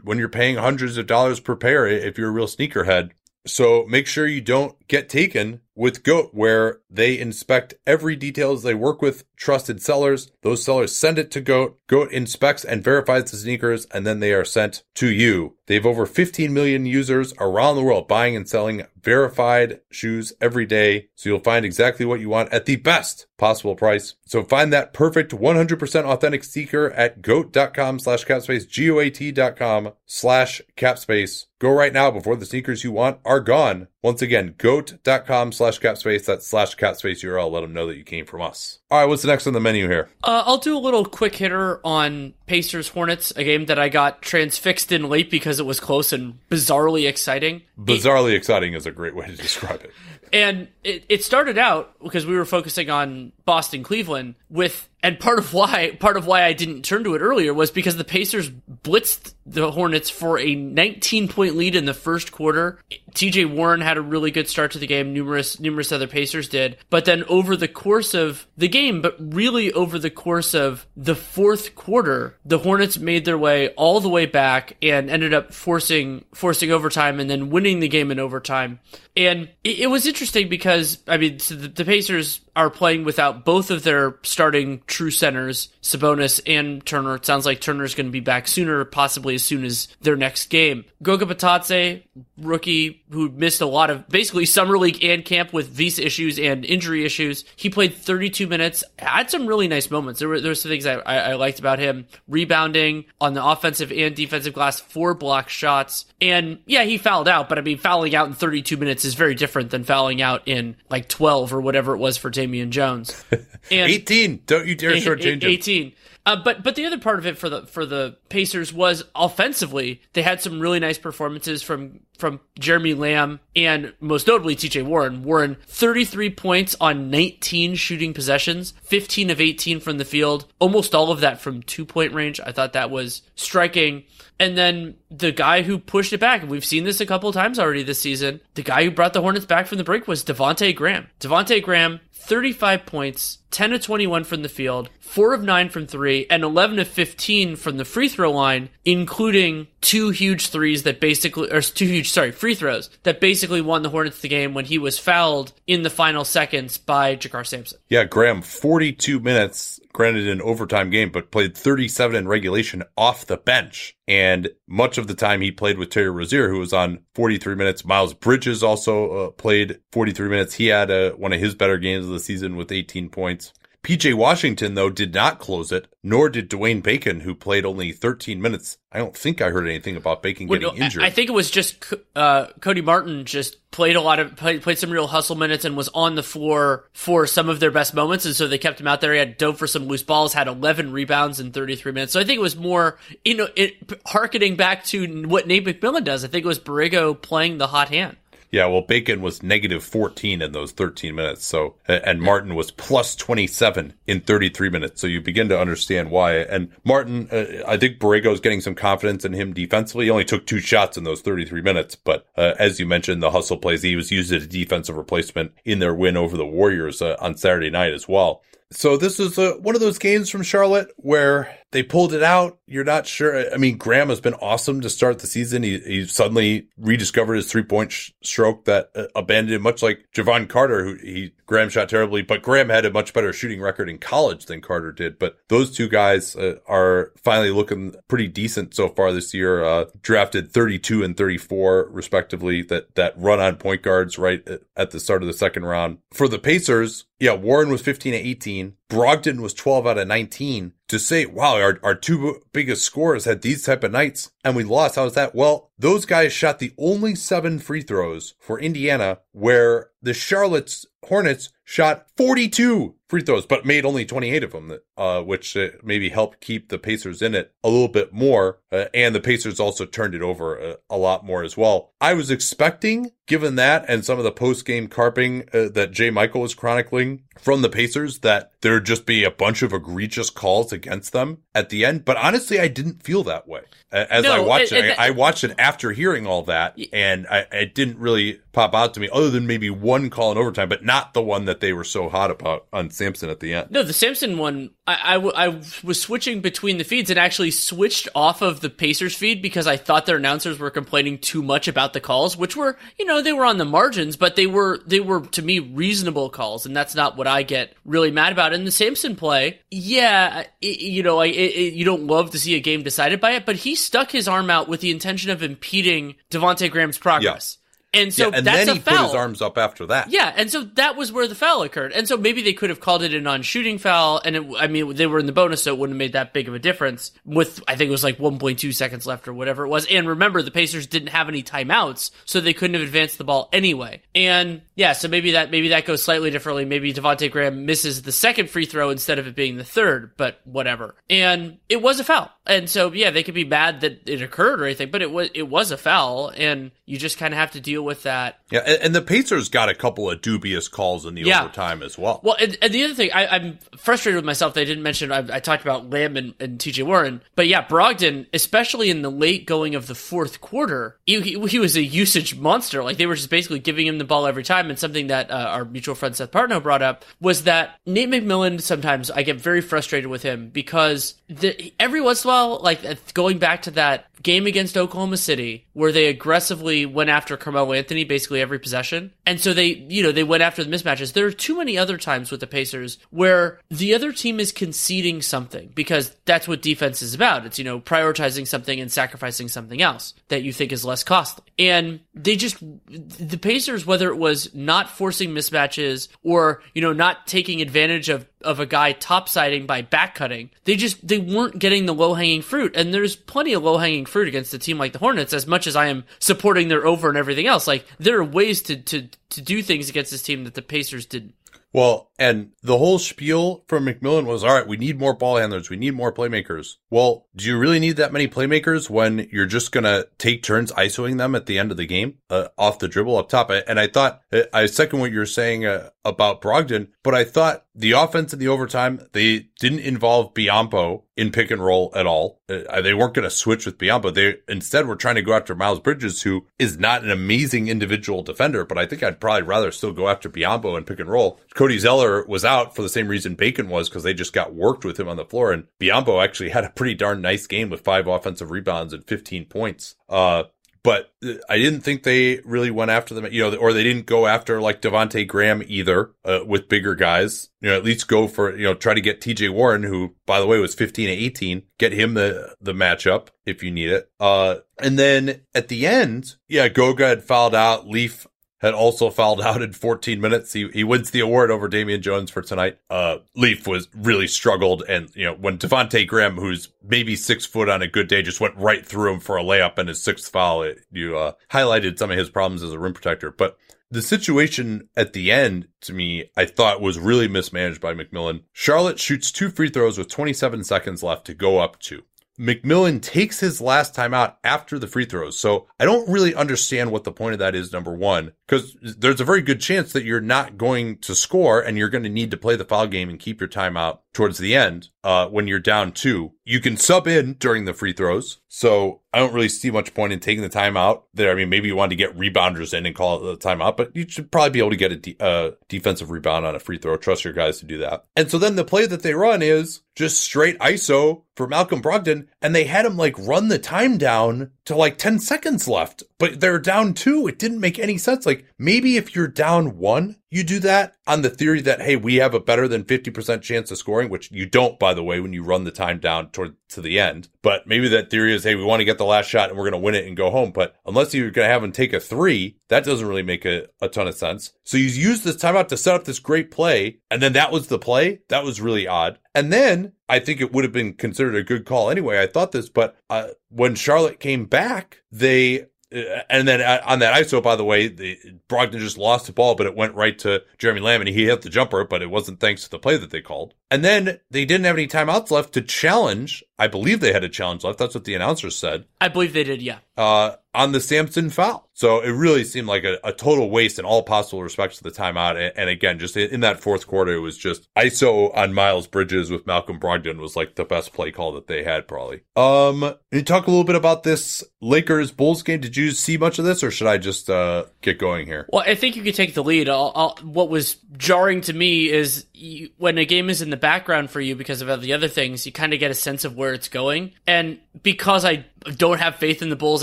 when you're paying hundreds of dollars per pair if you're a real sneakerhead. So make sure you don't get taken with Goat, where they inspect every details. They work with trusted sellers. Those sellers send it to Goat. Goat inspects and verifies the sneakers, and then they are sent to you. They have over 15 million users around the world buying and selling verified shoes every day. So you'll find exactly what you want at the best possible price. So find that perfect 100% authentic sneaker at goat.com slash capspace, G-O-A-T.com slash capspace. Go right now before the sneakers you want are gone. Once again, goat.com slash capspace. That's slash capspace URL. Let them know that you came from us. All right, what's the next on the menu here? Uh, I'll do a little quick hitter on Pacers Hornets, a game that I got transfixed in late because it was close and bizarrely exciting. Bizarrely exciting is a great way to describe it. And it, it started out because we were focusing on Boston Cleveland with and part of why part of why I didn't turn to it earlier was because the Pacers blitzed the Hornets for a 19 point lead in the first quarter. TJ Warren had a really good start to the game, numerous numerous other Pacers did. But then over the course of the game, but really over the course of the fourth quarter, the Hornets made their way all the way back and ended up forcing forcing overtime and then winning the game in overtime. And it, it was interesting because I mean so the, the Pacers are playing without both of their starting true centers, Sabonis and Turner. It sounds like Turner's going to be back sooner, possibly as soon as their next game. Goga Bitadze, rookie who missed a lot of basically summer league and camp with visa issues and injury issues. He played 32 minutes, had some really nice moments. There were there were some things I, I, liked about him, rebounding on the offensive and defensive glass, four block shots, and yeah, he fouled out. But I mean, fouling out in 32 minutes is very different than fouling out in like 12 or whatever it was for Damian Jones. And 18. Don't you dare shortchange him. 18. Uh, but but the other part of it for the for the Pacers was offensively they had some really nice performances from from Jeremy Lamb and most notably TJ Warren. Warren 33 points on 19 shooting possessions, 15 of 18 from the field, almost all of that from two point range. I thought that was striking. And then the guy who pushed it back, and we've seen this a couple times already this season, the guy who brought the Hornets back from the break was Devonte Graham. Devonte Graham, 35 points, 10 of 21 from the field, 4 of 9 from 3, and 11 of 15 from the free throw line, including two huge threes that basically, or two huge, sorry, free throws that basically won the Hornets the game when he was fouled in the final seconds by JaKarr Sampson. Yeah, Graham, 42 minutes, granted an overtime game, but played 37 in regulation off the bench. And much of the time he played with Terry Rozier, who was on 43 minutes. Miles Bridges also uh, played 43 minutes. He had uh, one of his better games of the season with 18 points. PJ Washington, though, did not close it, nor did Dwayne Bacon, who played only 13 minutes. I don't think I heard anything about Bacon Well, getting no, injured. I think it was just uh, Cody Martin just played a lot of played, played some real hustle minutes and was on the floor for some of their best moments, and so they kept him out there. He had dove for some loose balls, had 11 rebounds in 33 minutes. So I think it was more you know it harkening back to what Nate McMillan does. I think it was Borrego playing the hot hand. Yeah, well, Bacon was negative 14 in those 13 minutes. So, and Martin was plus 27 in 33 minutes. So you begin to understand why. And Martin, uh, I think Borrego's getting some confidence in him defensively. He only took two shots in those 33 minutes. But uh, as you mentioned, the hustle plays, he was used as a defensive replacement in their win over the Warriors uh, on Saturday night as well. So this is a, one of those games from Charlotte where they pulled it out. You're not sure. I mean, Graham has been awesome to start the season. He, he suddenly rediscovered his three point sh- stroke that uh, abandoned him, much like Jevon Carter, who he Graham shot terribly, but Graham had a much better shooting record in college than Carter did. But those two guys uh, are finally looking pretty decent so far this year. Uh, drafted 32 and 34 respectively. That that run on point guards right at the start of the second round for the Pacers. Yeah, Warren was 15 to 18. Brogdon was 12 out of 19 to say, wow, our, our two biggest scorers had these type of nights and we lost. How was that? Well, those guys shot the only seven free throws for Indiana where the Charlotte's Hornets shot 42 free throws, but made only 28 of them, uh, which uh, maybe helped keep the Pacers in it a little bit more. Uh, and the Pacers also turned it over a, a, lot more as well. I was expecting, given that and some of the post game carping uh, that J. Michael was chronicling from the Pacers, that there'd just be a bunch of egregious calls against them at the end. But honestly, I didn't feel that way as no, I watched it. it, I, I, watched it after hearing all that, and I, it didn't really pop out to me, other than maybe one call in overtime, but not the one that they were so hot about on Sampson at the end. No, the Sampson one, I, I, w- I was switching between the feeds and actually switched off of the Pacers feed because I thought their announcers were complaining too much about the calls, which were, you know, they were on the margins, but they were, they were to me reasonable calls, and that's not what I get really mad about. In the Sampson play, yeah, it, you know, I, it, you don't love to see a game decided by it, but he stuck his arm out with the intention of impeding Devonte Graham's progress. Yeah. And so yeah, and that's then he a foul. put his arms up after that. Yeah, and so that was where the foul occurred. And so maybe they could have called it a non-shooting foul, and it, I mean they were in the bonus, so it wouldn't have made that big of a difference. With I think it was like 1.2 seconds left or whatever it was. And remember, the Pacers didn't have any timeouts, so they couldn't have advanced the ball anyway. And yeah, so maybe that maybe that goes slightly differently. Maybe Devonte Graham misses the second free throw instead of it being the third, but whatever. And it was a foul. And so yeah, they could be mad that it occurred or anything, but it was it was a foul, and you just kind of have to deal with that. Yeah, and, and, the Pacers got a couple of dubious calls in the yeah. overtime as well. Well, and, and the other thing, I, am frustrated with myself. They didn't mention. I, I talked about Lamb and, and T.J. Warren, but yeah, Brogdon, especially in the late going of the fourth quarter, he, he, he, was a usage monster. Like they were just basically giving him the ball every time. And something that uh, our mutual friend Seth Partnow brought up was that Nate McMillan. Sometimes I get very frustrated with him because the, every once in a while, like uh, going back to that game against Oklahoma City where they aggressively went after Carmelo Anthony basically every possession. And so they, you know, they went after the mismatches. There are too many other times with the Pacers where the other team is conceding something because that's what defense is about. It's, you know, prioritizing something and sacrificing something else that you think is less costly. And they just, the Pacers, whether it was not forcing mismatches or, you know, not taking advantage of of a guy topsiding by back cutting. They just they weren't getting the low hanging fruit, and there's plenty of low hanging fruit against a team like the Hornets. As much as I am supporting their over and everything else, like there are ways to to to do things against this team that the Pacers didn't. Well, and the whole spiel from McMillan was, all right, we need more ball handlers. We need more playmakers. Well, do you really need that many playmakers when you're just going to take turns isoing them at the end of the game uh, off the dribble up top? And I thought, I second what you're saying uh, about Brogdon, but I thought the offense in the overtime, they didn't involve Biyombo in pick and roll at all. Uh, they weren't going to switch with Biyombo. They instead were trying to go after Miles Bridges, who is not an amazing individual defender, but I think I'd probably rather still go after Biyombo and pick and roll. Cody Zeller was out for the same reason Bacon was because they just got worked with him on the floor. And Biyombo actually had a pretty darn nice game with five offensive rebounds and 15 points. Uh, but I didn't think they really went after them, you know, or they didn't go after like Devonte Graham either uh, with bigger guys. You know, at least go for you know try to get T.J. Warren, who by the way was 15 to 18, get him the the matchup if you need it. Uh, and then at the end, yeah, Goga had fouled out. Leaf had also fouled out in 14 minutes. He he wins the award over Damian Jones for tonight. Uh, Leaf was really struggled, and you know when Devonte Graham, who's maybe six foot on a good day, just went right through him for a layup and his sixth foul. It, you uh, highlighted some of his problems as a rim protector, but the situation at the end to me, I thought was really mismanaged by McMillan. Charlotte shoots two free throws with 27 seconds left to go up two. McMillan takes his last time out after the free throws. So I don't really understand what the point of that is, number one, because there's a very good chance that you're not going to score and you're going to need to play the foul game and keep your timeout towards the end uh, when you're down two. You can sub in during the free throws. So I don't really see much point in taking the timeout there. I mean, maybe you want to get rebounders in and call it the timeout, but you should probably be able to get a de- uh, defensive rebound on a free throw. Trust your guys to do that. And so then the play that they run is just straight ISO for Malcolm Brogdon, and they had him like run the time down to like 10 seconds left, but they're down two. It didn't make any sense. Like maybe if you're down one, you do that on the theory that, hey, we have a better than 50% chance of scoring, which you don't, by the way, when you run the time down toward to the end. But maybe that theory is, hey, we want to get the last shot and we're going to win it and go home. But unless you're going to have them take a three, that doesn't really make a, a ton of sense. So you use this timeout to set up this great play. And then that was the play. That was really odd. And then I think it would have been considered a good call anyway. I thought this, but uh, when Charlotte came back, they and then uh, on that ISO, by the way, the, Brogdon just lost the ball, but it went right to Jeremy Lamb and he hit the jumper, but it wasn't thanks to the play that they called. And then they didn't have any timeouts left to challenge. I believe they had a challenge left. That's what the announcer said. I believe they did, yeah. Uh, on the Sampson foul. So it really seemed like a, a total waste in all possible respects to the timeout. And, and, again, just in that fourth quarter, it was just ISO on Miles Bridges with Malcolm Brogdon was like the best play call that they had probably. Um, you talk a little bit about this Lakers Bulls game. Did you see much of this or should I just, uh, get going here? Well, I think you could take the lead. I'll, I'll, what was jarring to me is you, when a game is in the background for you because of all the other things, you kind of get a sense of where it's going. And because I don't have faith in the Bulls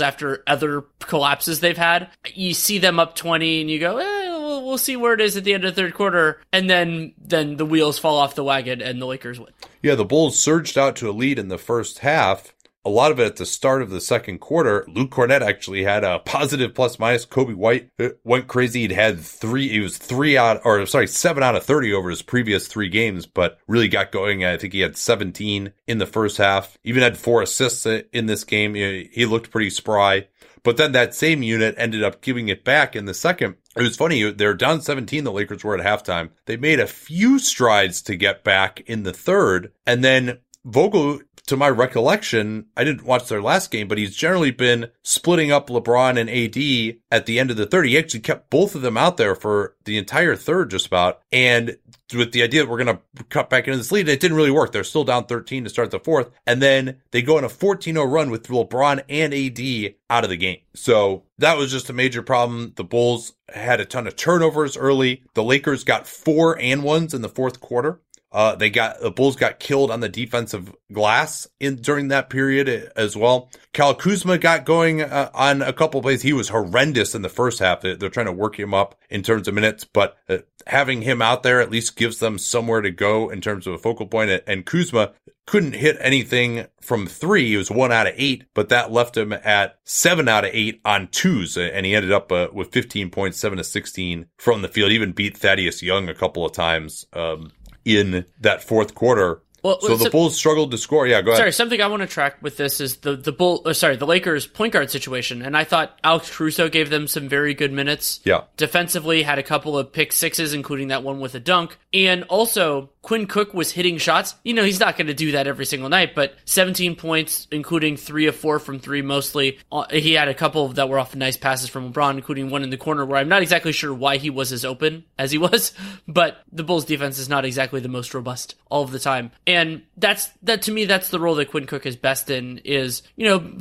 after other collapses they've had, you see them up 20 and you go, eh, we'll, we'll see where it is at the end of the third quarter. And then, then the wheels fall off the wagon and the Lakers win. Yeah, the Bulls surged out to a lead in the first half a lot of it at the start of the second quarter. Luke Kornet actually had a positive plus minus. Coby White uh, went crazy. He'd had three, he was three out, or sorry, seven out of 30 over his previous three games, but really got going. I think he had 17 in the first half, even had four assists in this game. He looked pretty spry. But then that same unit ended up giving it back in the second. It was funny. They're down 17. The Lakers were at halftime. They made a few strides to get back in the third. And then Vogel to my recollection, I didn't watch their last game, but he's generally been splitting up LeBron and AD at the end of the third. He actually kept both of them out there for the entire third, just about. And with the idea that we're going to cut back into this lead, it didn't really work. They're still down 13 to start the fourth. And then they go on a 14 0 run with LeBron and AD out of the game. So that was just a major problem. The Bulls had a ton of turnovers early. The Lakers got four and ones in the fourth quarter. Uh, they got the Bulls got killed on the defensive glass in during that period as well. Cal Kuzma got going uh, on a couple plays. He was horrendous in the first half. They're trying to work him up in terms of minutes, but uh, having him out there at least gives them somewhere to go in terms of a focal point. And Kuzma couldn't hit anything from three. He was one out of eight, but that left him at seven out of eight on twos. And he ended up uh, with 15 points, seven to 16 from the field. Even beat Thaddeus Young a couple of times. Um, in that fourth quarter. Well, so the Bulls struggled to score. Yeah, go ahead. Sorry, something I want to track with this is the the Bull. Uh, sorry, the Lakers point guard situation, and I thought Alex Caruso gave them some very good minutes. Yeah, defensively had a couple of pick sixes, including that one with a dunk, and also Quinn Cook was hitting shots. You know, he's not going to do that every single night, but 17 points, including three of four from three mostly. Uh, he had a couple that were off nice passes from LeBron, including one in the corner where I'm not exactly sure why he was as open as he was, but the Bulls defense is not exactly the most robust all of the time. And that's, that to me, that's the role that Quinn Cook is best in is, you know,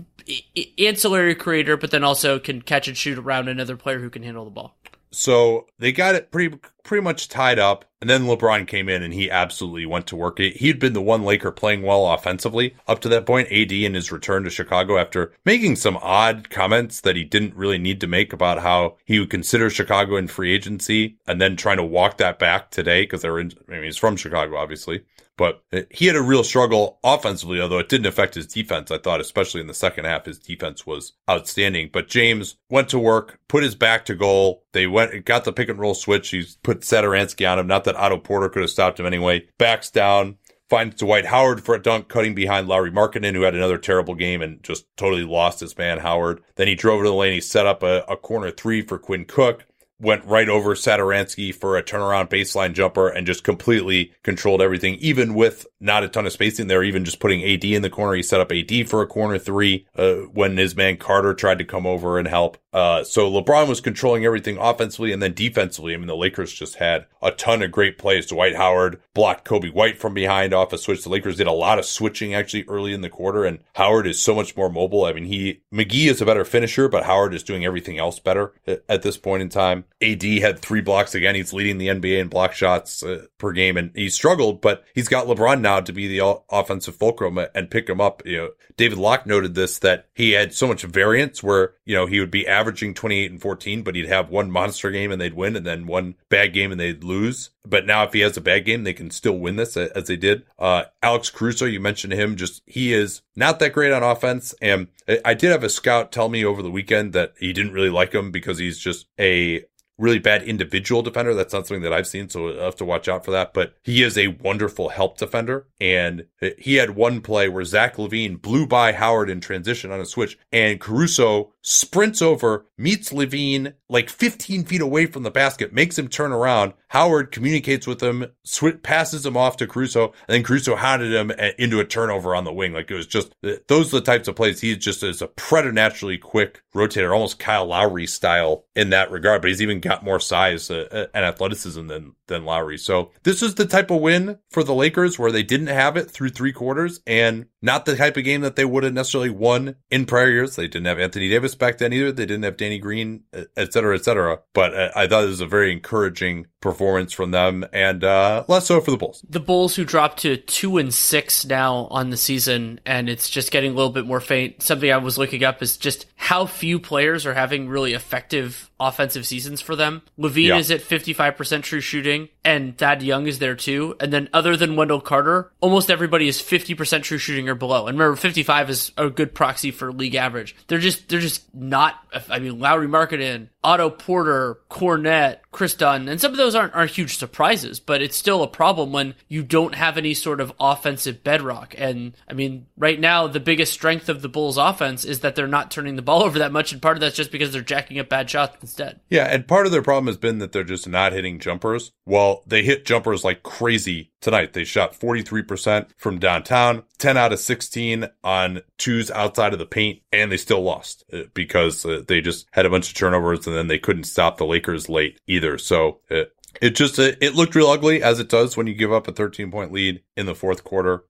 ancillary creator, but then also can catch and shoot around another player who can handle the ball. So they got it pretty pretty much tied up, and then LeBron came in and he absolutely went to work. He'd been the one Laker playing well offensively up to that point. AD in his return to Chicago after making some odd comments that he didn't really need to make about how he would consider Chicago in free agency, and then trying to walk that back today because they're in. I mean, he's from Chicago, obviously, but he had a real struggle offensively, although it didn't affect his defense. I thought, especially in the second half, his defense was outstanding. But James went to work, put his back to goal. They went, got the pick and roll switch. He's put Satoransky on him. Not that Otto Porter could have stopped him anyway. Backs down, finds Dwight Howard for a dunk, cutting behind Lauri Markkanen, who had another terrible game and just totally lost his man, Howard. Then he drove to the lane. He set up a, a corner three for Quinn Cook went right over Satoransky for a turnaround baseline jumper and just completely controlled everything, even with not a ton of spacing there, even just putting AD in the corner. He set up AD for a corner three uh, when his man Carter tried to come over and help. Uh, so LeBron was controlling everything offensively and then defensively. I mean, the Lakers just had a ton of great plays. Dwight Howard blocked Coby White from behind off a switch. The Lakers did a lot of switching actually early in the quarter, and Howard is so much more mobile. I mean, he McGee is a better finisher, but Howard is doing everything else better at this point in time. AD had three blocks again. He's leading the NBA in block shots uh, per game, and he struggled, but he's got LeBron now to be the offensive fulcrum and pick him up. You know, David Locke noted this that he had so much variance where you know he would be averaging 28 and 14, but he'd have one monster game and they'd win, and then one bad game and they'd lose. But now, if he has a bad game, they can still win this as they did. Uh, Alex Caruso, you mentioned him, just he is not that great on offense. And I did have a scout tell me over the weekend that he didn't really like him because he's just a really bad individual defender. That's not something that I've seen, so I have to watch out for that. But he is a wonderful help defender. And he had one play where Zach LaVine blew by Howard in transition on a switch, and Caruso sprints over, meets LaVine like 15 feet away from the basket, makes him turn around. Howard communicates with him, sw- passes him off to Caruso, and then Caruso hounded him eh, into a turnover on the wing. Like it was just, eh, those are the types of plays. He just is a preternaturally quick rotator, almost Kyle Lowry style in that regard, but he's even got more size uh, and athleticism than, than Lowry. So this is the type of win for the Lakers where they didn't have it through three quarters and not the type of game that they would have necessarily won in prior years. They didn't have Anthony Davis back then either. They didn't have Danny Green, et cetera, et cetera. But uh, I thought it was a very encouraging performance from them and uh, less so for the Bulls. The Bulls who dropped to two and six now on the season and it's just getting a little bit more faint. Something I was looking up is just how few players are having really effective offensive seasons for them. LaVine yeah. is at 55% true shooting and Thad Young is there too. And then other than Wendell Carter, almost everybody is 50% true shooting or below. And remember, 55 is a good proxy for league average. They're just, they're just not, I mean, Lauri Markkanen, Otto Porter, Kornet, Kris Dunn, and some of those aren't, aren't huge surprises, but it's still a problem when you don't have any sort of offensive bedrock. And I mean, right now, the biggest strength of the Bulls offense is that they're not turning the ball over that much. And part of that's just because they're jacking up bad shots instead. Yeah. And part of their problem has been that they're just not hitting jumpers. Well, they hit jumpers like crazy tonight. They shot 43% from downtown, 10 out of 16 on twos outside of the paint, and they still lost uh, because uh, they just had a bunch of turnovers and then they couldn't stop the Lakers late either. So it, uh, it just, it looked real ugly as it does when you give up a 13 point lead in the fourth quarter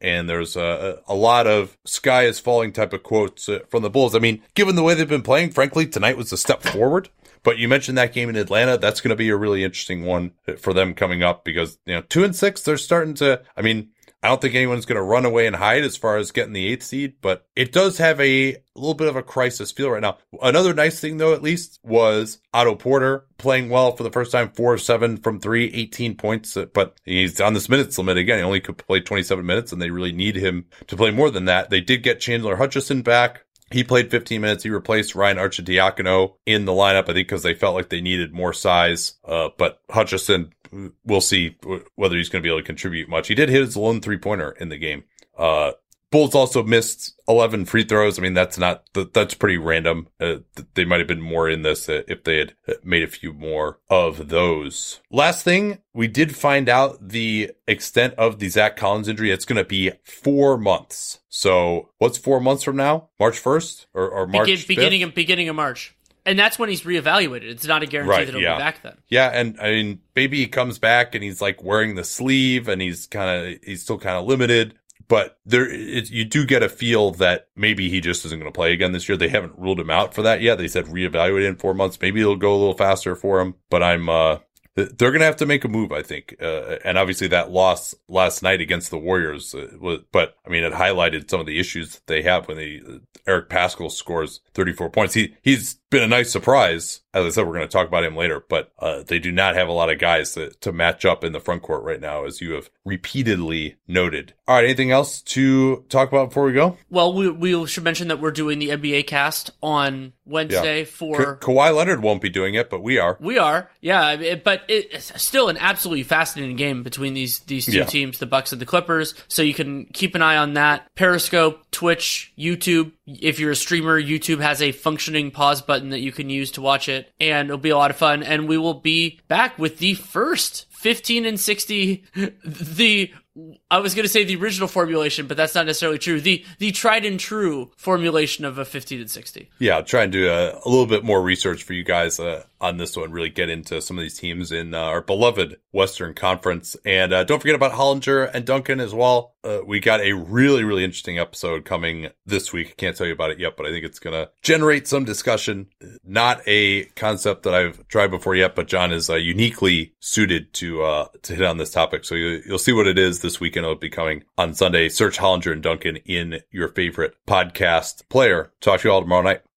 and there's a, a lot of sky is falling type of quotes from the Bulls. I mean, given the way they've been playing, frankly, tonight was a step forward. But you mentioned that game in Atlanta. That's going to be a really interesting one for them coming up because, you know, two and six, they're starting to, I mean, I don't think anyone's going to run away and hide as far as getting the eighth seed, but it does have a, little bit of a crisis feel right now. Another nice thing though, at least was Otto Porter playing well for the first time, four of seven from three, 18 points, but he's on this minutes limit again. He only could play 27 minutes and they really need him to play more than that. They did get Chandler Hutchison back. He played 15 minutes. He replaced Ryan Arcidiacono in the lineup, I think, because they felt like they needed more size. Uh, but Hutchison, we'll see whether he's going to be able to contribute much. He did hit his lone three pointer in the game. Uh, Bulls also missed 11 free throws. I mean, that's not, that's pretty random. Uh, they might have been more in this if they had uh, made a few more of those. Last thing, we did find out the extent of the Zach Collins injury. It's going to be four months. So what's four months from now? March 1st or, or March Begin, beginning of, beginning of March. And that's when he's reevaluated. It's not a guarantee right, that he'll yeah. be back then. Yeah, and I mean, maybe he comes back and he's like wearing the sleeve and he's kind of he's still kind of limited but there it, you do get a feel that maybe he just isn't going to play again this year. They haven't ruled him out for that yet. They said reevaluate in four months. Maybe it'll go a little faster for him. But I'm uh, they're going to have to make a move, I think. Uh, and obviously that loss last night against the Warriors uh, was, but I mean, it highlighted some of the issues that they have when they, uh, Eric Paschall scores 34 points. He, he's been a nice surprise. As I said, we're going to talk about him later, but, uh, they do not have a lot of guys to, to match up in the front court right now, as you have repeatedly noted. All right. Anything else to talk about before we go? Well, we we should mention that we're doing the NBA cast on Wednesday for Ka- Kawhi Leonard won't be doing it, but we are. We are, yeah, it- but it's still an absolutely fascinating game between these these two Yeah. teams, the Bucks and the Clippers. So you can keep an eye on that. Periscope, Twitch, YouTube. If you're a streamer, YouTube has a functioning pause button that you can use to watch it, and it'll be a lot of fun. And we will be back with the first 15 and 60, the I was going to say the original formulation, but that's not necessarily true. The the tried and true formulation of a 15 and 60. Yeah, I'll try and do a, a little bit more research for you guys uh, on this one. Really get into some of these teams in uh, our beloved Western Conference, and uh, don't forget about Hollinger and Duncan as well. Uh, we got a really really interesting episode coming this week. Can't tell you about it yet, but I think it's gonna generate some discussion. Not a concept that I've tried before yet, but John is uh, uniquely suited to uh, to hit on this topic. So you, you'll see what it is this weekend. It'll be coming on Sunday. Search Hollinger and Duncan in your favorite podcast player. Talk to you all tomorrow night.